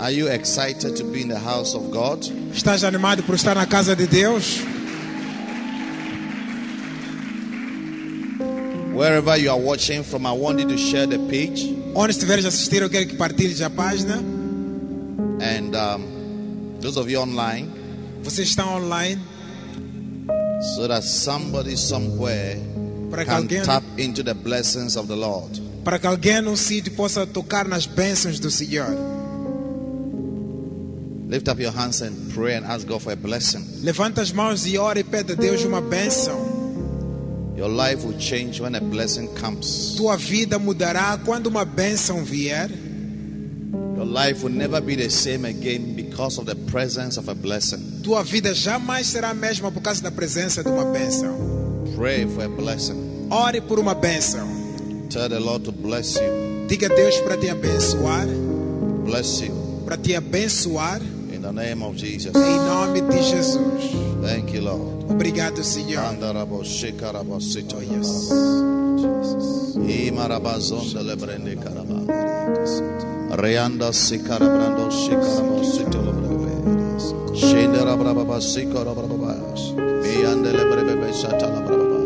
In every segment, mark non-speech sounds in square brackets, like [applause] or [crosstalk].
Are you excited to be in the house of God? Estás animado por estar na casa de Deus? Wherever you are watching from, I want you to share the page Onde estiveres a assistir, eu quero que partilhes a página. and um, those of you online, Vocês estão online so that somebody somewhere para can alguém, tap into the blessings of the Lord. para que alguém num sítio possa tocar nas bênçãos do Senhor. Lift up your hands and pray and ask God for a blessing. Levanta as mãos e ora e pede a Deus uma bênção. Your life will change when a blessing comes. Tua vida mudará quando uma bênção vier. Your life will never be the same again because of the presence of a blessing. Tua vida jamais será a mesma por causa da presença de uma bênção. Pray for a blessing. Ore por uma bênção. Tell the Lord to bless you. Diga a Deus para te abençoar, Bless you para te abençoar the name of Jesus. em nome de Jesus. Thank you, Lord. Obrigado, Senhor. Andarabo shikarabo sito Oh, yes. Imarabazonda lebrende karaba. Reanda sikarabrando shikarabo sito lebrebe. Shindera brababa sikarabrababa. Beyande lebrebe shatala brababa.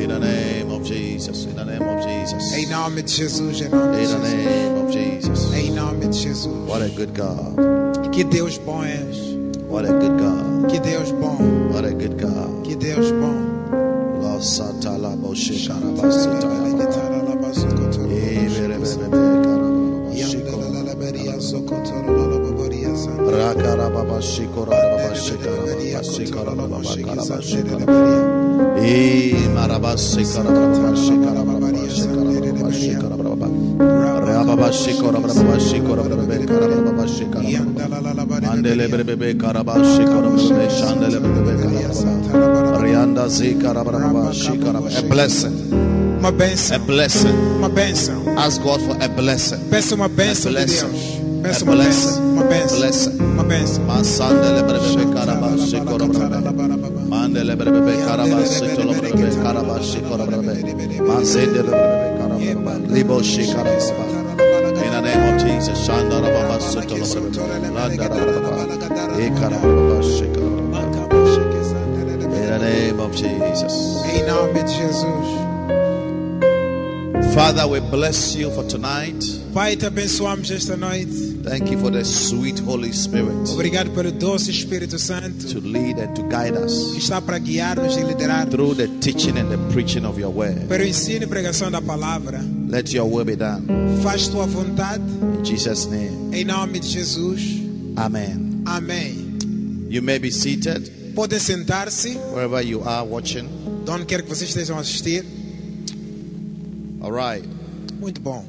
In the name of Jesus, in the name of Jesus. Em nome de Jesus, em nome de In the name of Jesus. Em nome de Jesus. What a good God. Que Deus bom és. What a good God. Que Deus bom. What a good God. Que Deus bom. La satala bo shikaraba sitala brababa. A blessing, Uma a bênção. blessing. Uma bênção. Ask God for a blessing. Peça uma bênção de blessing. Deus. Peça A uma blessing. bênção. Uma bênção. Blessing. Uma bênção. Masandele brebe karaba shikora brebe. Mandele brebe karaba sitolo brebe karaba shikora brebe. Mazendele brebe karaba brebe. Libo shikara. In the name of Jesus, Shandara baba sitolo brebe. Landara brebe. Ekara brebe shikara brebe. In the name of Jesus. Em nome de Jesus. Father, we bless you for tonight. Pai, te abençoamos esta noite. Thank you for the sweet Holy Spirit Obrigado pelo doce Espírito Santo to lead and to guide us que está para guiar-nos e liderar through the teaching and the preaching of your word. pelo ensino e pregação da palavra. Let your will be done. Faz tua vontade In Jesus' name. em nome de Jesus. Amen. Amém. You may be seated Podem sentar-se, wherever you are watching. de onde quer que vocês estejam a assistir. All right. Muito bom.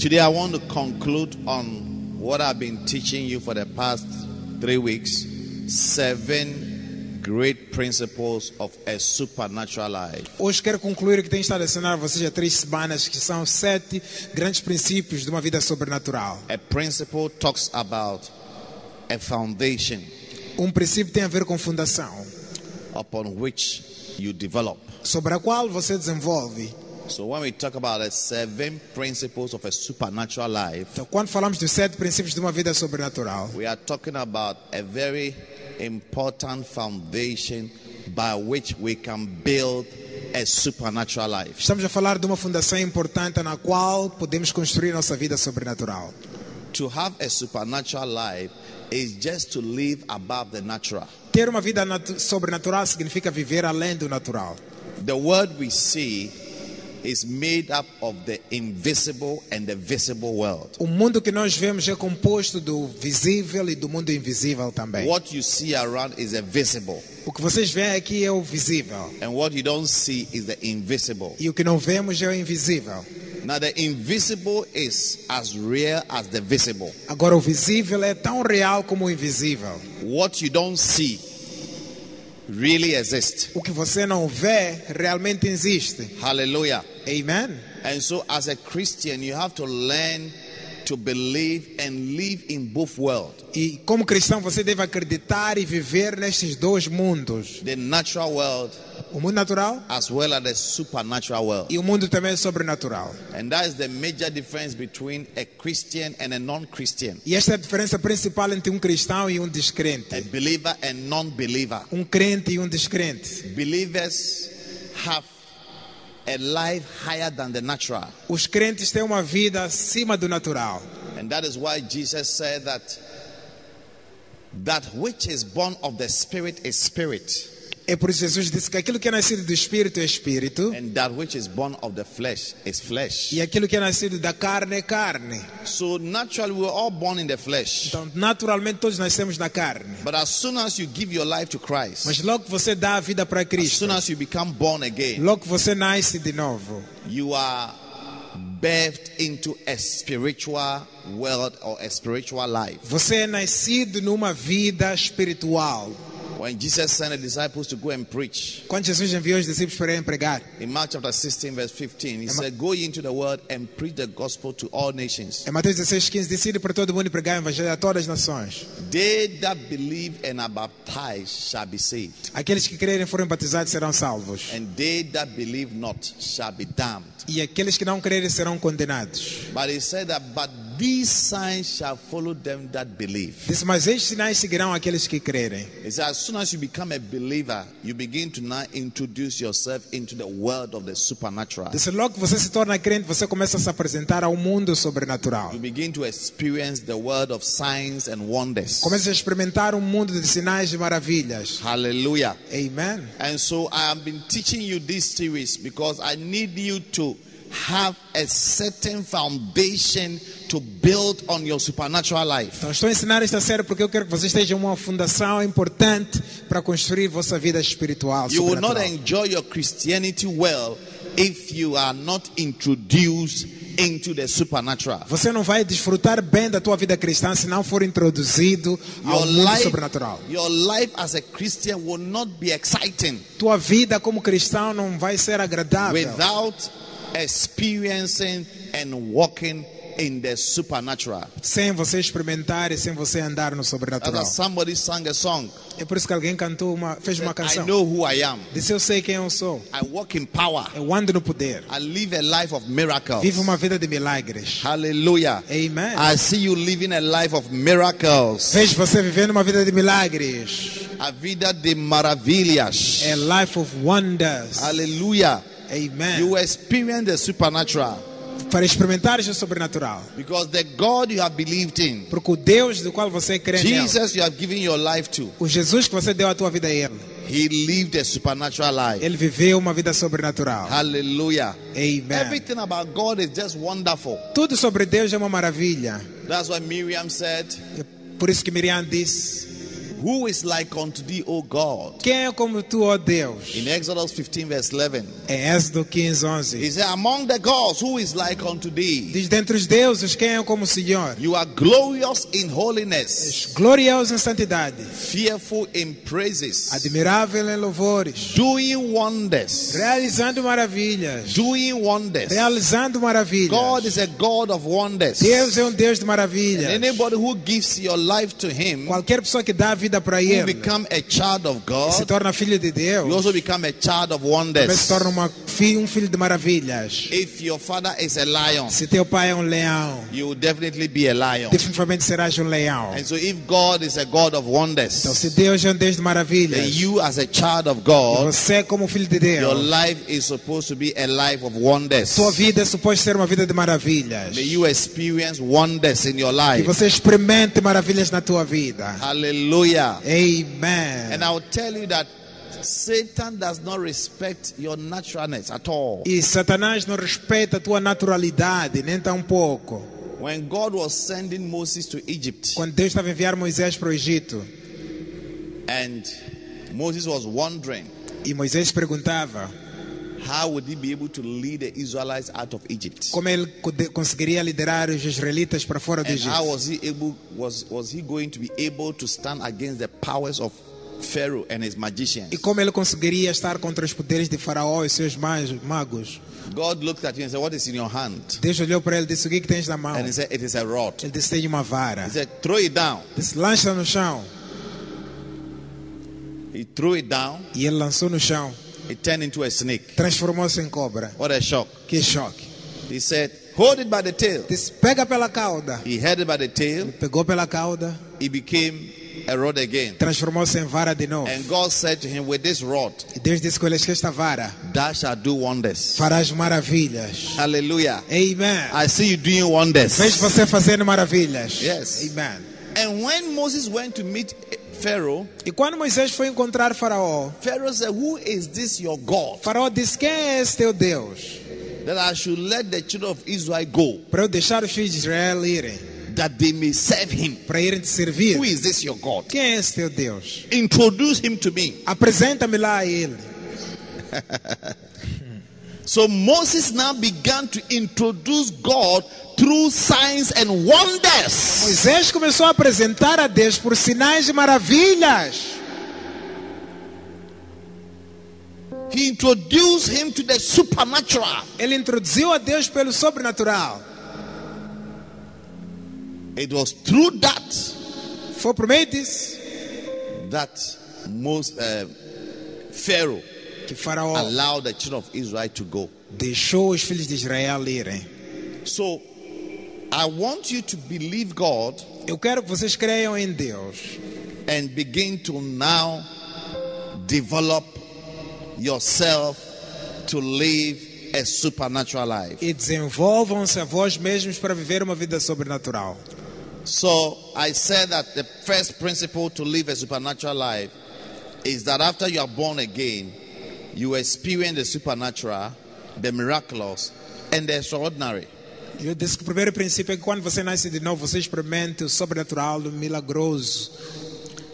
Today I want to conclude on what I've been teaching you for the past three weeks seven great principles of a supernatural life. Hoje quero concluir o que tenho estado a ensinar a vocês há três semanas, que são sete grandes princípios de uma vida sobrenatural. A principle talks about a foundation Um princípio tem a ver com fundação, upon which you develop. sobre a qual você desenvolve. So when we talk about the seven principles of a supernatural life, Então, quando falamos dos sete princípios de uma vida sobrenatural, we are talking about a very important foundation by which we can build a supernatural life. estamos a falar de uma fundação importante na qual podemos construir nossa vida sobrenatural. To have a supernatural life is just to live above the natural. Ter uma vida natu- sobrenatural significa viver além do natural. The world we see is made up of the invisible and the visible world. O mundo que nós vemos é composto do visível e do mundo invisível também. What you see around is the visible, O que vocês veem aqui é o visível and what you don't see is the invisible. e o que não vemos é o invisível. Now, the invisible is as real as the visible. Agora, o visível é tão real como o invisível. What you don't see really exist. O que você não vê realmente existe. Hallelujah. Amen? And so, as a Christian, you have to learn to believe and live in both worlds E como cristão, você deve acreditar e viver nestes dois mundos: the natural world o mundo natural as well as the supernatural world. e o mundo também sobrenatural. And that is the major difference between a Christian and a non Christian, E esta é a diferença principal entre um cristão e um a descrente. believer and non believer. Um crente e um descrente. Believers have a life higher than the natural. Os crentes têm uma vida acima do natural. And that is why Jesus said that that which is born of the spirit is spirit, É por isso que Jesus disse que aquilo que é nascido do espírito é espírito and that which is born of the flesh is flesh. e aquilo que é nascido da carne é carne. So naturally we're all born in the flesh. Então, naturalmente todos nascemos na carne. But as soon as you give your life to Christ, Mas logo que você dá a vida para as Cristo, soon as you become born again, logo que você nasce de novo, you are birthed into a spiritual world or a spiritual life. você é nascido numa vida espiritual. When Jesus sent the disciples to go and preach, Quando Jesus enviou os discípulos para irem pregar, in Mark chapter 16, verse 15, he said, Go into the world and preach the gospel to all nations. em Mateus 16, 15, decide para todo mundo pregar o evangelho a todas as nações. They that believe and are baptized shall be saved, Aqueles que crerem e forem batizados serão salvos. and they that believe not shall be damned. E aqueles que não crerem serão condenados. But he said that, but these signs shall follow them that believe. Disse, mas estes sinais seguirão aqueles que crerem. He said, as soon as you become a believer, you begin to now introduce yourself into the world of the supernatural. Disse, logo que você se torna crente, você começa a se apresentar ao mundo sobrenatural. You begin to experience the world of signs and wonders. Começa a experimentar um mundo de sinais e maravilhas. Hallelujah. Amen. And so I have been teaching you this series because I need you to have a certain foundation to build on your supernatural life. Então estou a ensinar esta série porque eu quero que vocês tenham uma fundação importante para construir vossa vida espiritual. You will not enjoy your Christianity well if you are not introduced into the supernatural. Você não vai desfrutar bem da tua vida cristã se não for introduzido ao Your mundo life, sobrenatural. your life as a Christian will not be exciting Tua vida como cristão não vai ser agradável without experiencing and walking in the supernatural. sem você experimentar e sem você andar no sobrenatural. somebody sang a song. É por isso que alguém cantou uma, fez uma I canção. know who I am. Disse eu sei quem eu sou. I walk in power. Eu ando no poder. I live a life of miracles. Vivo uma vida de milagres. Hallelujah. Amen. I see you living a life of miracles. Vejo você vivendo uma vida de milagres. A vida de maravilhas. A life of wonders. Hallelujah. Amen. You experience the supernatural Para experimentar o sobrenatural. because the God you have believed in, Porque o Deus do qual você crê Jesus you have given your life to, o Jesus que você deu a tua vida a ele, he lived a supernatural life. ele viveu uma vida sobrenatural. Hallelujah. Amen. Everything about God is just wonderful. Tudo sobre Deus é uma maravilha. That's why Miriam said, É Por isso que Miriam disse: Who is like unto thee, O God? Quem é como tu, ó Deus? In Exodus 15, verse 11, Em Êxodo 15, 11. he said, Among the gods, who is like unto thee? Diz: Dentre os deuses, quem é como o Senhor? You are glorious in holiness, Glorioso em santidade, fearful in praises, admirável em louvores, doing wonders, realizando maravilhas. doing wonders. Realizando maravilhas. God is a God of wonders. Deus é um Deus de maravilhas. Anybody who gives your life to Him, Qualquer pessoa que dá a vida para you Ele become a child of se God. torna filho de Deus. You also become a child of Também se wonders. torna uma, um filho de maravilhas. If your father is a lion, Se teu pai é um leão, you will definitely be a lion. definitivamente serás um leão. And so, if God is a God of Então, wonders, se Deus é um Deus de then maravilhas, you, as a child of God, você como filho de your Deus, life is supposed to be a life of wonders. sua vida é suposta ser uma vida de maravilhas. May you experience wonders in your Que life. você experimente maravilhas na tua vida. Hallelujah. Amen. And I'll tell you that Satan does not respect your naturalness at all. E Satanás não respeita a tua naturalidade, nem tão pouco. When God was sending Moses to Egypt Quando Deus estava a enviar Moisés para o Egito, and Moses was wondering, e Moisés perguntava: how would he be able to lead the Israelites out of Egypt? Como ele conseguiria liderar os israelitas para fora do And how Egito? was he able was was he going to be able to stand against the powers of Pharaoh and his magicians? E como ele conseguiria estar contra os poderes de Faraó e seus mag- magos? God looked at him and said, What is in your hand? Deus olhou para ele e disse: O que, que tens na mão? And he said, It is a rod. Ele disse: Tem uma vara. He said, Throw it down. Disse: Lança no chão. He threw it down. E ele lançou no chão. It turned into a snake. Transformou-se em cobra. What a shock. Que choque. He said, Hold it by the tail. Disse: Pega pela cauda. He held it by the tail. Pegou pela cauda. It became a rod again. Transformou-se em vara de novo. And God said to him, With this rod, E Deus disse com que esta vara thou shalt do wonders. farás maravilhas. Hallelujah. Amen. I see you doing wonders. Vejo você fazendo maravilhas. Yes. Amen. And when Moses went to meet Pharaoh, E quando Moisés foi encontrar Faraó, Pharaoh said, Who is this your God? Faraó disse: Quem é esse teu Deus? That I should let the children of Israel go, Para eu deixar os filhos de Israel irem, that they may serve him. para irem te servir. Who is this your God? Quem é esse teu Deus? Introduce him to me. Apresenta-me lá a ele. [laughs] So Moses now began to introduce God through signs and wonders. Moisés começou a apresentar a Deus por sinais e maravilhas. He introduced him to the supernatural. Ele introduziu a Deus pelo sobrenatural. It was through that Foi por meio disso that most uh, Pharaoh que Faraó allowed the children of Israel to go. deixou os filhos de Israel irem. So I want you to believe God Eu quero que vocês creiam em Deus and begin to now develop yourself to live a supernatural life. e desenvolvam-se a vós mesmos para viver uma vida sobrenatural. So I said that the first principle to live a supernatural life is that after you are born again, you experience the supernatural, the miraculous, and the extraordinary. Eu disse que o primeiro princípio é que quando você nasce de novo, você experimente o sobrenatural, o milagroso.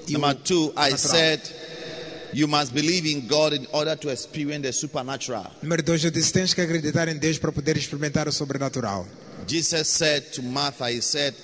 Number two, I said you must believe in God in order to experience the supernatural. Número dois, eu disse tens que acreditar em Deus para poder experimentar o sobrenatural. Jesus said to Martha, He said,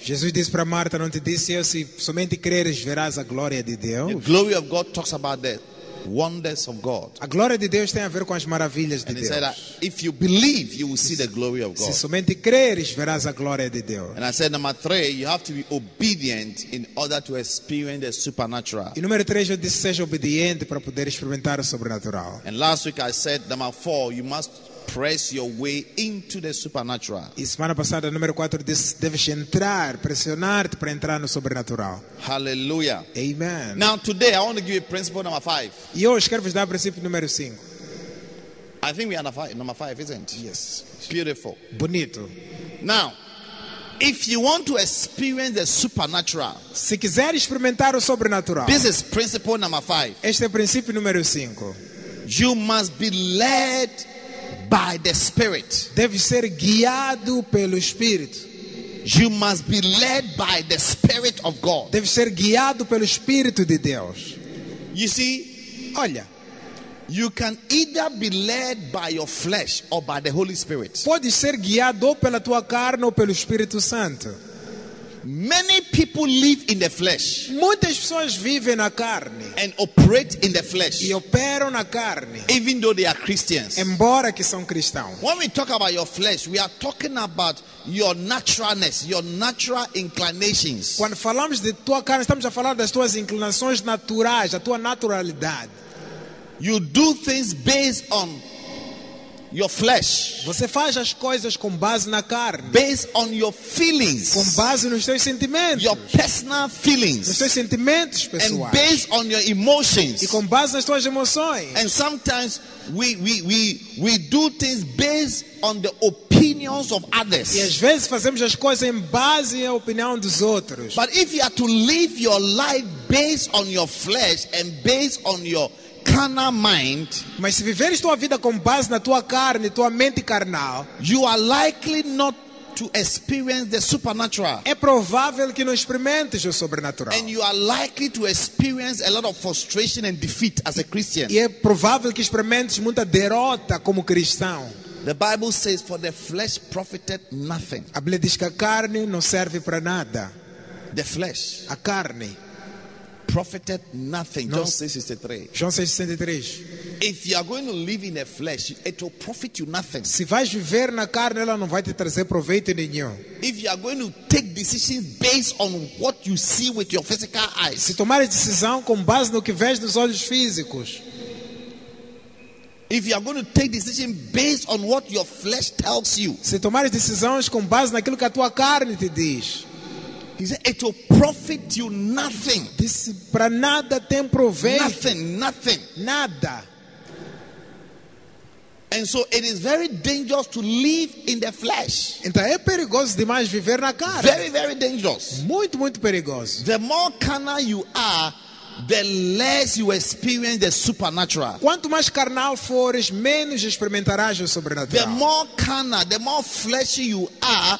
Jesus disse para Marta, não te disse eu, se somente creres verás a glória de The Deus. glory of God talks about the wonders of God. A glória de Deus tem a ver com as maravilhas de Deus. if you believe, you will see the glory of Se God. somente creres, verás a glória de Deus. And I said, number three, you have to be obedient in order to experience the supernatural. E número três, eu disse seja obediente para poder experimentar o sobrenatural. And last week I said, number four, you must press your way into the supernatural. E semana passada, número 4, disse deves entrar, pressionar-te para entrar no sobrenatural. Hallelujah. Amen. Now, today I want to give you principle number five. E hoje quero vos dar o princípio número 5. I think we are number five, number five isn't it? Yes. Beautiful. Bonito. Now, if you want to experience the supernatural, Se quiser experimentar o sobrenatural, this is principle number five. este é o princípio número 5. You must be led by the Spirit. Deve ser guiado pelo Espírito. You must be led by the Spirit of God. Deve ser guiado pelo Espírito de Deus. You see, Olha, you can either be led by your flesh or by the Holy Spirit. pode ser guiado ou pela tua carne ou pelo Espírito Santo. Many people live in the flesh Muitas pessoas vivem na carne and operate in the flesh, e operam na carne, even though they are Christians. embora que são cristãos. When we talk about your flesh, we are talking about your naturalness, your natural inclinations. Quando falamos de tua carne, estamos a falar das tuas inclinações naturais, da tua naturalidade. You do things based on your flesh, Você faz as coisas com base na carne, based on your com feelings, base nos teus sentimentos, your personal nos feelings, teus sentimentos and pessoais based on your emotions. e com base nas tuas emoções. And sometimes we, we, we, we do things based on the opinions of E às others. vezes fazemos as coisas em base à opinião dos outros. But if you are to live your life based on your flesh and based on your carnal mind, Mas se viveres tua vida com base na tua carne, tua mente carnal, you are likely not to experience the supernatural. É provável que não experimentes o sobrenatural. And you are likely to experience a lot of frustration and defeat as a Christian. E é provável que experimentes muita derrota como cristão. The Bible says, For the flesh profited nothing. A Bíblia diz que a carne não serve para nada. The flesh A carne. Profited nothing. No. John 6:63. João 6,63. If you are going to live in the flesh, it will profit you nothing. Se vais viver na carne, ela não vai te trazer proveito nenhum. If you are going to take decisions based on what you see with your physical Se eyes, tomares decisão com base no que vês nos olhos físicos, if you are going to take decisions based on what your flesh tells you, se tomares decisões com base naquilo que a tua carne te diz, he said it will profit you nothing. disse para nada tem proveito, Nothing, nothing. nada. And so it is very dangerous to live in the flesh. Então é perigoso demais viver na carne. Very, very dangerous. Muito, muito perigoso. The more carnal you are, the less you experience the supernatural. Quanto mais carnal fores, menos experimentarás o The sobrenatural. more carnal, the more fleshy you are,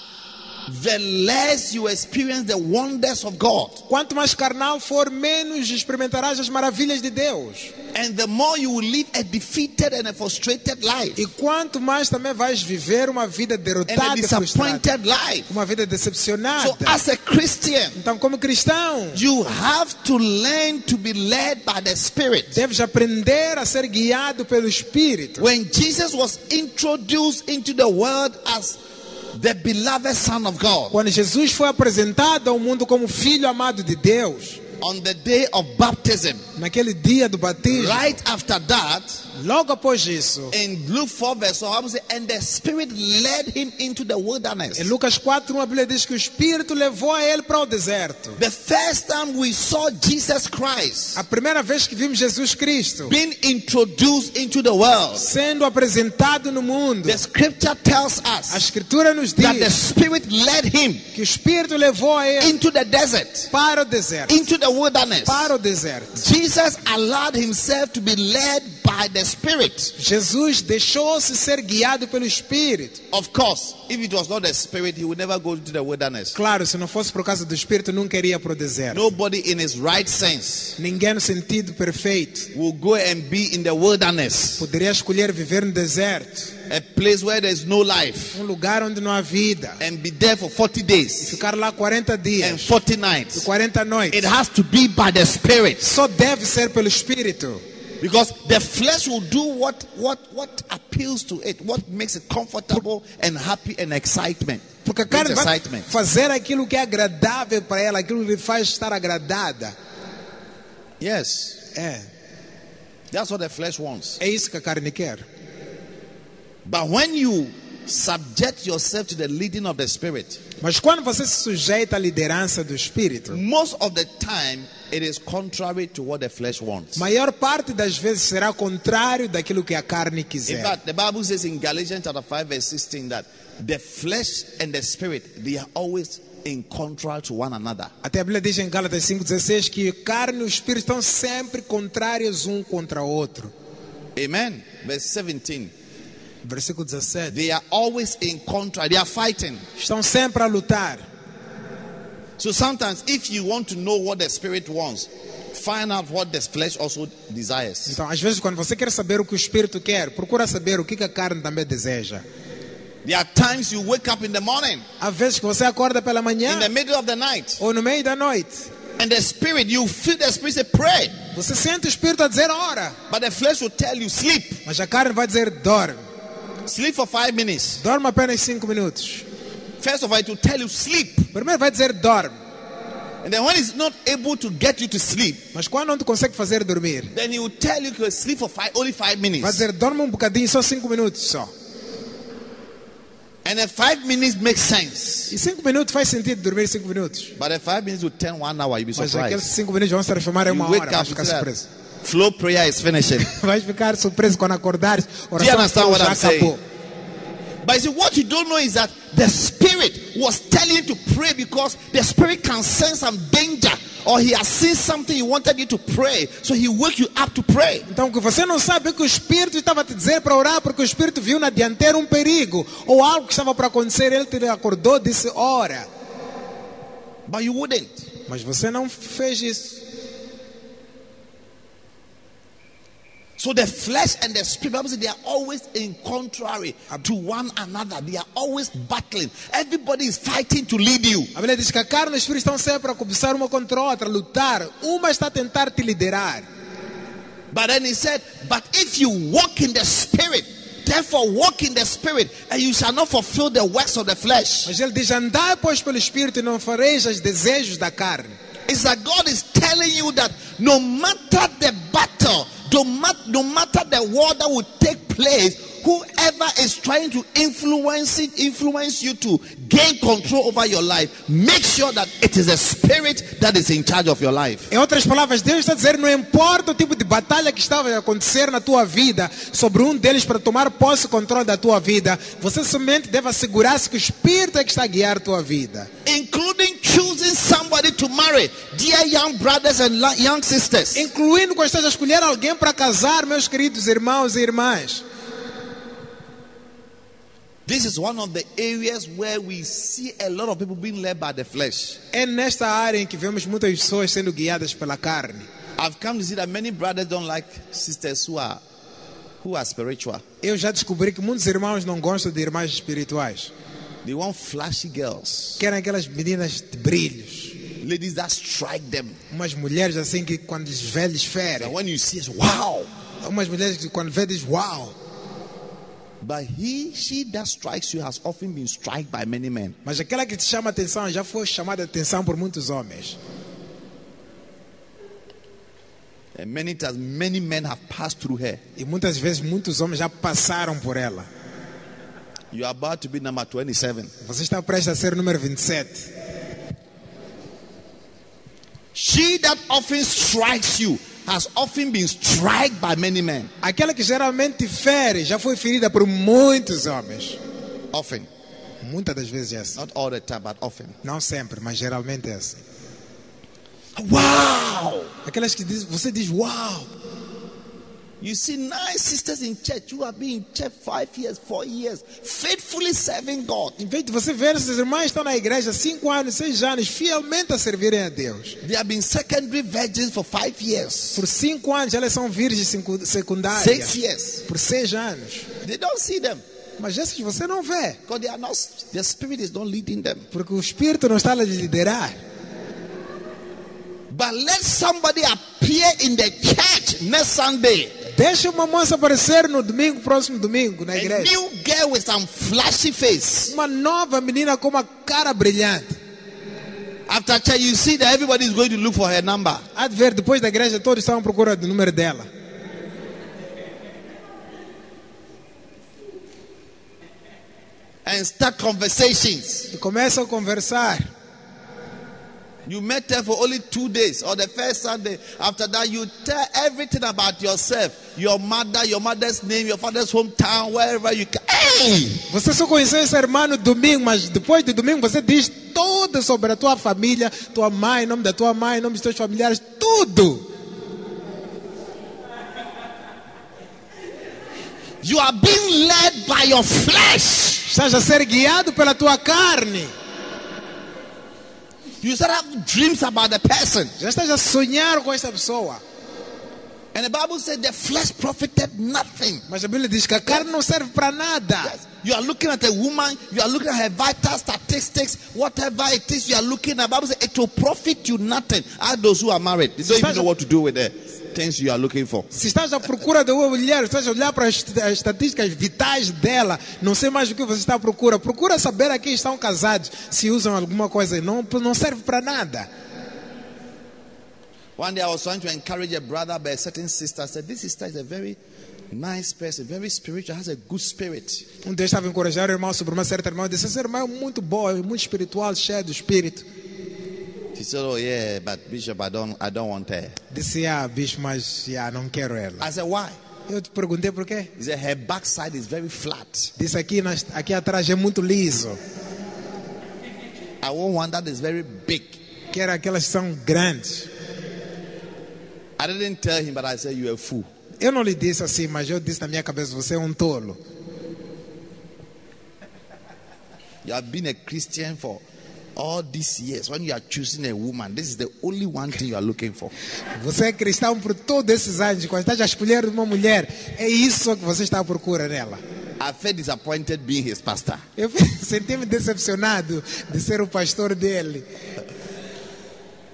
the less you experience the wonders of God. Quanto mais carnal for, menos experimentarás as maravilhas de Deus. And the more you will live a defeated and a frustrated life. E quanto mais também vais viver uma vida And a derrotada e frustrada. disappointed life. Uma vida decepcionada. So as a Christian, Então, como cristão, you have to learn to be led by the Spirit. deves aprender a ser guiado pelo Espírito. When Jesus was introduced into the world as the beloved Son of God, Quando Jesus foi apresentado ao mundo como filho amado de Deus, on the day of baptism, naquele dia do batismo, right after that, logo após isso, in Luke 4, verse 1, Bible says, and the Spirit led him into the wilderness. em Lucas 4, a Bíblia diz que o Espírito levou a ele para o deserto. The first time we saw Jesus Christ A primeira vez que vimos Jesus Cristo being introduced into the world, sendo apresentado no mundo, the scripture tells a us Escritura nos that the diz Spirit led him que o Espírito levou a ele into the desert, para o deserto. into the wilderness. Para o deserto. Jesus allowed himself to be led by the Spirit. Jesus deixou-se ser guiado pelo Espírito. Of course, if it was not the Spirit, he would never go into the wilderness. Claro, se não fosse por causa do Espírito, nunca iria para o deserto. Nobody in his right sense Ninguém no sentido perfeito will go and be in the wilderness, poderia escolher viver no deserto, a place where there's no life, um lugar onde não há vida, and be there for 40 days ficar lá 40 and dias 40 e nights. 40 It noites. has to be by the Spirit. Só deve ser pelo Espírito, Because the flesh will do what, what, what appeals to it, what makes it comfortable and happy and excitement. porque a carne vai excitement. fazer aquilo que é agradável para ela, aquilo que lhe faz estar agradada. Yes, É, that's what the flesh wants. é isso que a carne quer. But when you subject yourself to the leading of the Spirit, Mas quando você se sujeita à liderança do Espírito, most of the time it is contrary to what the flesh wants. maior parte das vezes será contrário daquilo que a carne In quiser. fact, the Bible says in Galatians chapter 5, verse 16 that the flesh and the spirit they are always in contrary to one another. Até a Bíblia diz em Gálatas 5,16 que carne e o espírito estão sempre contrários um contra o outro. Amen. Verse 17. Versículo 17. They are always in contrary. They are fighting. Estão sempre a lutar. So sometimes if you want to know what the spirit wants, find out what the flesh also desires. Então, às vezes, quando você quer saber o que o espírito quer, procura saber o que que a carne também deseja. There are times you wake up in the morning, Há vezes que você acorda pela manhã in the middle of the night, ou no meio da noite. and the spirit, you feel the spirit say, pray. Você sente o espírito a dizer ora, But the flesh will tell you, sleep. mas a carne vai dizer dorme. Sleep for five minutes. Dorme apenas cinco minutos. First of all, it will tell you, sleep. Primeiro vai dizer dorme, And then when it's not able to get you to sleep, mas quando não te consegue fazer dormir, then he will tell you to sleep for five, only five vai minutes. dizer dorme um bocadinho, só cinco minutos só. And then five minutes makes sense. E cinco minutos faz sentido dormir cinco minutos. But the five minutes will turn one hour. You'll be Mas aqueles surprised. cinco minutos vão se transformar em You uma wake hora. Vais up, ficar you surpreso. Flow prayer is finishing. [laughs] Vais ficar surpreso quando acordares. Oração já acabou. But see, what you don't know is that the spirit was telling you to pray because the spirit can sense some danger or he has seen something he wanted you to pray. So he wake you up to pray. Então que você não sabe é que o Espírito estava te dizer para orar porque o Espírito viu na dianteira um perigo ou algo que estava para acontecer. Ele te acordou disse: Ora. But you wouldn't. Mas você não fez isso. So the flesh and the spirit, Bible says they are always in contrary to one another. They are always battling. Everybody is fighting to lead you. A Bíblia diz que a carne e o Espírito estão sempre a cobiçar uma contra a outra, a lutar. Uma está a tentar te liderar. But then he said, But if you walk in the spirit, therefore walk in the spirit, and you shall not fulfill the works of the flesh. Mas ele diz: Andai, pois, pelo Espírito e não fareis os desejos da carne. It's that God is telling you that no matter the battle, no, matter the war that will take place, whoever is trying to influence it, influence you to gain control over your life, make sure that it is the spirit that is in charge of your life. Em outras palavras, Deus está dizer: não importa o tipo de batalha que estava a acontecer na tua vida, sobre um deles para tomar posse e controle da tua vida, você somente deve assegurar-se que o Espírito é que está a guiar a tua vida. Including choosing somebody to marry, dear young brothers and young sisters. Incluindo quando estás a escolher alguém para casar, meus queridos irmãos e irmãs. This is one of the areas where we see a lot of people being led by the flesh. É nesta área em que vemos muitas pessoas sendo guiadas pela carne. I've come to see that many brothers don't like sisters who are who are spiritual. Eu já descobri que muitos irmãos não gostam de irmãs espirituais. They want flashy girls, Querem aquelas meninas de brilhos. ladies that strike them. Umas mulheres assim que quando lhes And ferem. when you see, wow. Umas mulheres que quando vê, diz uau. But he, she that strikes you has often been struck by many men. Mas aquela que te chama a atenção já foi chamada a atenção por muitos homens. And many times, many men have passed through her. E muitas vezes muitos homens já passaram por ela. You are about to be number 27. Você está prestes a ser número 27. She that often strikes you has often been struck by many men. Aquela que geralmente fere já foi ferida por muitos homens. Often. Muitas das vezes é assim. Not all the time, but often. Não sempre, mas geralmente é assim. Wow! Aquelas que diz, você diz uau. You see nine sisters in church who have been in church five years, four years, faithfully serving God. Em vez de você ver essas irmãs estão na igreja cinco anos, seis anos, fielmente a servirem a Deus. They have been secondary virgins for five years, Por cinco anos elas são virgens secu- secundárias. six years. Por seis anos. They don't see them Mas essas você não vê. because they are not. The spirit is not leading them. Porque o Espírito não está a liderar. But let somebody appear in the church next Sunday. Deixa uma moça aparecer no domingo, próximo domingo, na A igreja. new girl with some flashy face. Uma nova menina com uma cara brilhante. After church, you see that everybody is going to look for her number. Há de ver, depois da igreja, todos estavam à procura do número dela. and start conversations. E começam a conversar. You met her for only two days or the first Sunday. After that, you tell everything about yourself, your mother, your mother's name, your father's hometown, wherever you can. Hey! Você só conheceu essa irmã no domingo, mas depois do domingo você diz tudo sobre a tua família, tua mãe, nome da tua mãe, nome dos teus familiares, tudo. You are being led by your flesh. Estás a ser guiado pela tua carne. You start having dreams about the person. Já estás a sonhar com essa pessoa. And the Bible said the flesh profited nothing. Mas a Bíblia diz que a carne não serve para nada. Yes. You are looking at a woman, you are looking at her vital statistics, whatever it is you are looking at. The Bible says it will profit you nothing. Are those who are married? They don't even know what to do with the things you are looking for. Se estás à procura de uma mulher, estás a olhar para as as estatísticas vitais dela, não sei mais o que você está à procura. Procura saber a quem estão casados, se usam alguma coisa. Não, não serve para nada. One day I was trying to encourage a brother by a certain sister. I said, This sister is a very nice person, very spiritual, has a good spirit. Um dia estava a encorajar o irmão sobre uma certa irmã. Disse: Essa irmã é muito boa, é muito espiritual, cheia do espírito. She said, Oh yeah, but Bishop, I don't I don't want her. Disse: Ah, bicho, mas já, não quero ela. I said, Why? Eu te perguntei por quê. He said her backside is very flat. Disse aqui, nas- aqui atrás é muito liso. I want one that is very big. Que era aquelas que são grandes. I didn't tell him, but I said, You're a fool. Eu não lhe disse assim, mas eu disse na minha cabeça, você é um tolo. You have been a Christian for all these years. When you are choosing a woman, this is the only one thing you are looking for. Você é cristão por todos esses anos. Quando está a escolher uma mulher, é isso que você está à procura nela. I felt disappointed being his pastor. Eu [laughs] senti-me decepcionado de ser o pastor dele.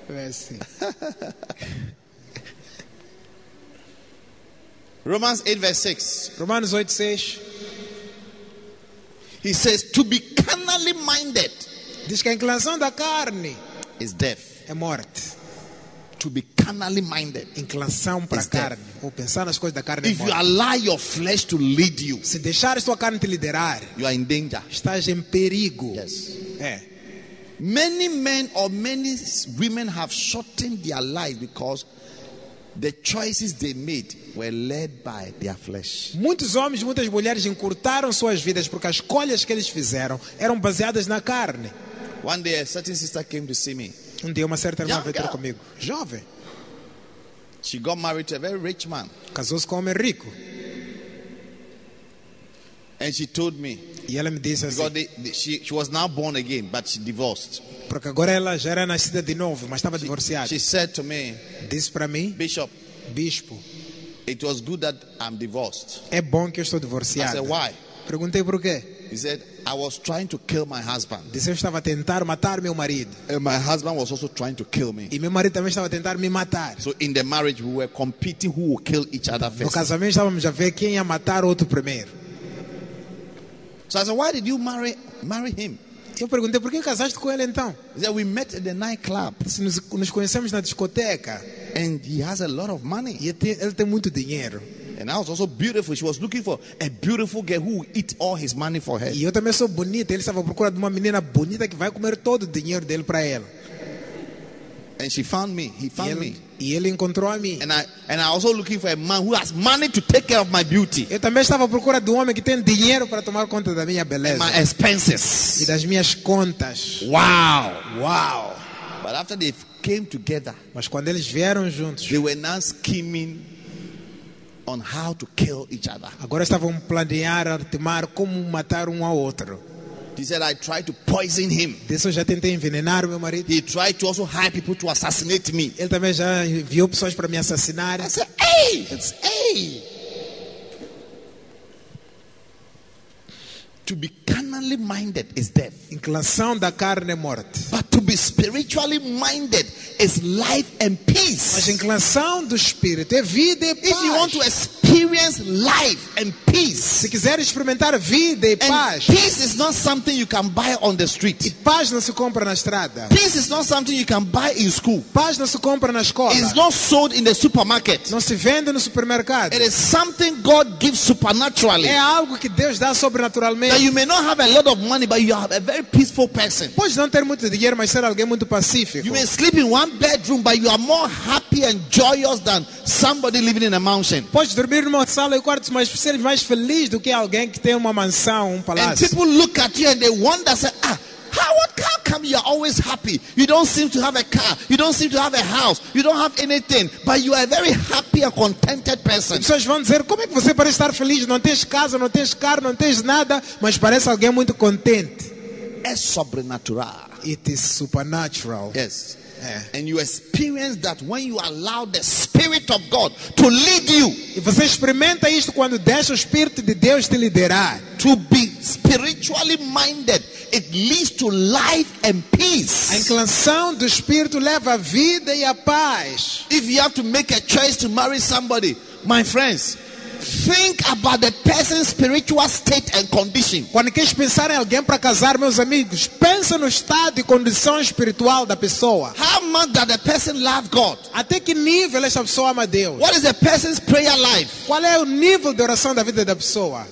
É assim. [laughs] Romans 8, verse 6. Romanos 8, 6 He says, To be carnally minded diz que a inclinação da carne is death. é morte. To be carnally minded. Inclinação para a Is death. carne, ou pensar nas coisas da carne é If you morte. allow your flesh to lead you, Se deixares tua carne te liderar, you are in danger. estás em perigo. Yes. É. Many men or many women have shortened their lives because the choices they made were led by their flesh. Muitos homens, muitas mulheres encurtaram suas vidas porque as escolhas que eles fizeram eram baseadas na carne. One day, a certain sister came to see me. Um dia uma certa irmã veio comigo, jovem, She got married to a very rich man. casou-se com um homem rico. And she told me, E ela me disse assim, they, they- she, she was now born again, but she divorced. porque agora ela já era nascida de novo, mas estava divorciada. She said to me, Disse para mim, Bishop, bispo, it was good that I'm divorced. é bom que eu estou I divorciada. said, why? Perguntei por quê. He said, I was trying to kill my husband. Disse eu estava a tentar matar meu marido. And my husband was also trying to kill me. E meu marido também estava a tentar me matar. So in the marriage, we were competing who will kill each other No first. casamento estávamos a ver quem ia matar o outro primeiro. So I said, why did you marry marry him? Eu perguntei por que casaste com ele então? He said, we met at the nightclub nos, nos conhecemos na discoteca and he has a lot of money. e ele tem muito dinheiro. And I was also beautiful. She was looking for a beautiful girl who will eat all his money for her. E eu também sou bonita. Ele estava à procura de uma menina bonita que vai comer todo o dinheiro dele para ela. And she found me. He E found ele, me. e ele encontrou a mim. And I and I also looking for a man who has money to take care of my beauty Eu também estava à procura de um homem que tem dinheiro para tomar conta da minha and beleza my e expenses. das minhas contas. Wow. Uau! But after they came together, Mas quando eles vieram juntos, they were now scheming on how to kill each other. agora estavam planear, artimar como matar um ao outro. He said, I tried to poison him. Disso eu já tentei envenenar meu marido. He tried to also hire people to assassinate me. Ele também já enviou pessoas para me assassinar. I said, hey, it's hey. To be carnally minded is death. Inclinação da carne é morte. But to be spiritually minded is life and peace. Mas inclinação do espírito é vida e If you want to paz. Experience life and peace, Se quiser experimentar vida e and paz, peace is not something you can buy on the e street. paz não se compra na estrada. Peace is not something you can buy in school. Paz não se compra na escola. It's not sold in the supermarket. Não se vende no supermercado. It is something God gives supernaturally. É algo que Deus dá That sobrenaturalmente. you may not have a lot of money, but you are a very peaceful person. Pode não ter muito dinheiro, mas ser alguém muito pacífico. You may sleep in one bedroom, but you are more happy and joyous than somebody living in a mountain. Pode dormir numa sala e quartos, mas ser mais feliz do que alguém que tem uma mansão, um And palácio. people look at you and they wonder, say, ah, how, what, how come you are always happy? You don't seem to have a car. You don't seem to have a house. You don't have anything. But you are a very happy and contented person. As pessoas vão dizer: como é que você parece estar feliz? Não tens casa, não tens carro, não tens nada, mas parece alguém muito contente. É sobrenatural. It is supernatural. Yes. É. And you experience that when you allow the Spirit of God to lead you E você experimenta isto quando deixa o Espírito de Deus te liderar. to be spiritually minded. It leads to life and A peace. inclinação do Espírito leva a vida e a paz. If you have to make a choice to marry somebody, my friends, think about the person's spiritual state and condition. Quando queres pensar em alguém para casar, meus amigos, pensa no estado e condição espiritual da pessoa. How much does the person love God? Até que nível essa pessoa ama Deus? What is the person's prayer life? Qual é o nível de oração da vida da pessoa?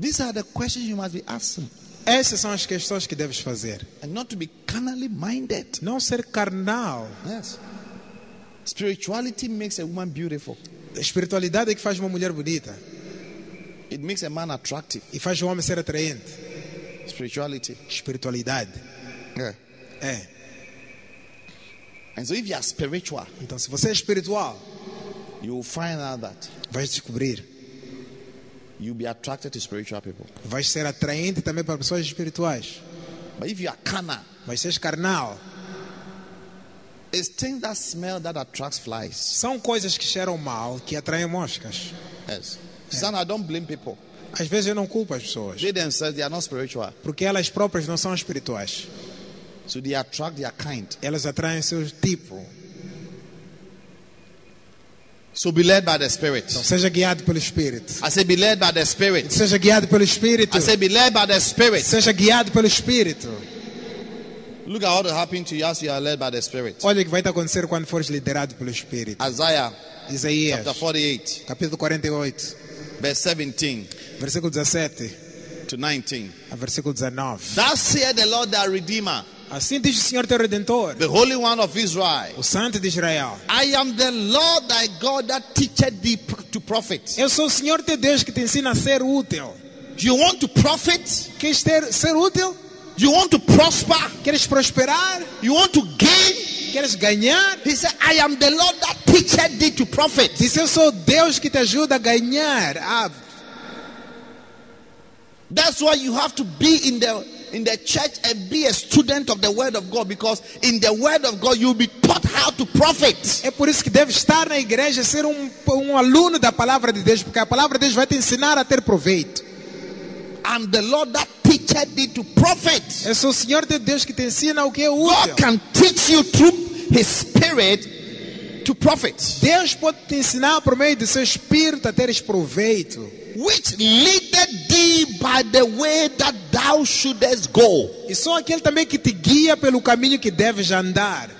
These are the questions you must be asking. Essas são as questões que deves fazer. And not to be carnally minded. Não ser carnal. Yes. Spirituality makes a woman beautiful. A espiritualidade é que faz uma mulher bonita It makes a man attractive. e faz o homem ser atraente. Spirituality. Espiritualidade. Yeah. É. And so if you are spiritual, Então, se você é espiritual, you will find out that vais descobrir. you'll be attracted to spiritual people. Vais ser atraente também para pessoas espirituais. But if you are carnal, Mas se és carnal, it's things that smell that attracts flies. são coisas que cheiram mal, que atraem moscas. Yes. Susanna, I don't blame people. Às vezes eu não culpo as pessoas, They themselves, they are not spiritual. porque elas próprias não são espirituais. So they attract their kind. Elas atraem seu tipo. So be led by the Spirit. Então, seja guiado pelo Espírito. I say, be led by the Spirit. Seja guiado pelo Espírito. I say, be led by the Spirit. Seja guiado pelo Espírito. Look at what will happen to you as you are led by the Spirit. Olha o que vai te acontecer quando fores liderado pelo Espírito. Isaiah Isaías, chapter 48, capítulo 48, verse 17 versículo 17 to 19. a versículo 19. Thus the Lord thy Redeemer, Assim diz o Senhor teu Redentor, the Holy One of Israel. o Santo de Israel. I am the Lord thy God that teacheth thee to profit. Eu sou o Senhor teu Deus que te ensina a ser útil. You want to profit? Queres ter, ser útil? You want to prosper? Queres prosperar? You want to gain? Queres ganhar? He said, I am the Lord that teacheth thee to profit. Diz eu sou Deus que te ajuda a ganhar. Ah, That's why you have to be in the in the church and be a student of the word of God because in the word of God you'll be taught how to profit. é por isso que deve estar na igreja, ser um, um aluno da palavra de Deus, porque a palavra de Deus vai te ensinar a ter proveito. I'm the Lord that teacheth thee to profit. Eu sou o Senhor teu Deus que te ensina o que é God can teach you through his spirit to profit. Deus pode te ensinar por meio seu espírito a teres proveito. Which leadeth thee by the way that thou shouldest go. E só aquele também que te guia pelo caminho que deves andar.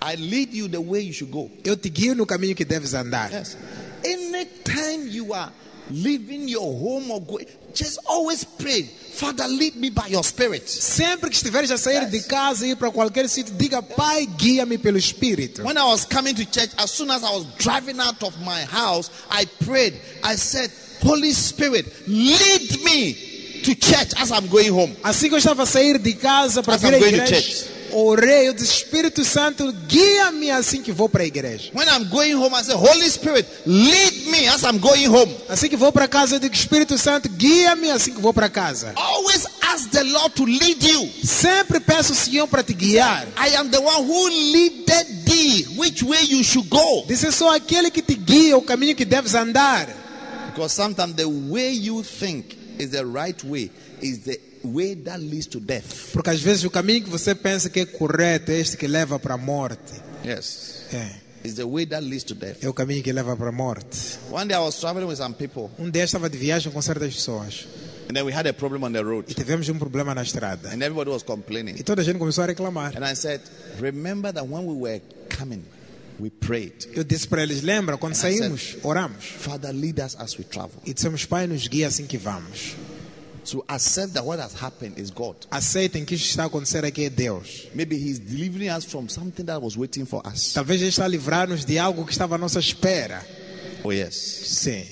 I lead you the way you should go. Eu te guio no caminho que deves andar. Yes. Anytime you are leaving your home or going, just always pray, Father, lead me by your spirit. Sempre que estiveres a sair de casa e ir para qualquer sítio, diga: Pai, guia-me pelo Espírito. When I was coming to church, as soon as I was driving out of my house, I prayed. I said, Holy Spirit, lead me to church as I'm going home. Assim que eu estava a sair de casa para As vir à going to igreja, church. Orei, eu disse: Espírito Santo, guia-me assim que vou para a igreja. When I'm going home, I say, Holy Spirit, lead me as I'm going home. Assim que vou para casa, eu digo: Espírito Santo, guia-me assim que vou para casa. Always ask the Lord to lead you. Sempre peço ao Senhor para te guiar. I am the one who leaded thee which way you should go. Disse: Eu sou aquele que te guia o caminho que deves andar. Because sometimes the way you think is the right way, is the way that leads to death. Porque às vezes o caminho que você pensa que é correto é este que leva para a morte. Yes. É, It's the way that leads to death. é o caminho que leva para a morte. One day I was traveling with some people, Um dia estava de viagem com certas pessoas and then we had a problem on the e road, tivemos um problema na estrada. and everybody was complaining. E toda a gente começou a reclamar. And I said, Remember that when we were coming, we prayed, Eu disse para eles: Lembra, quando saímos, oramos. Father, lead us as we travel. E dissemos: Pai, nos guia assim que vamos. So accept that what has happened is God. Aceitem que isto está a acontecer aqui é Deus. Maybe He's delivering us from something that was waiting for us. Talvez Ele está a livrar-nos de algo que estava à nossa espera. Oh, yes. Sim.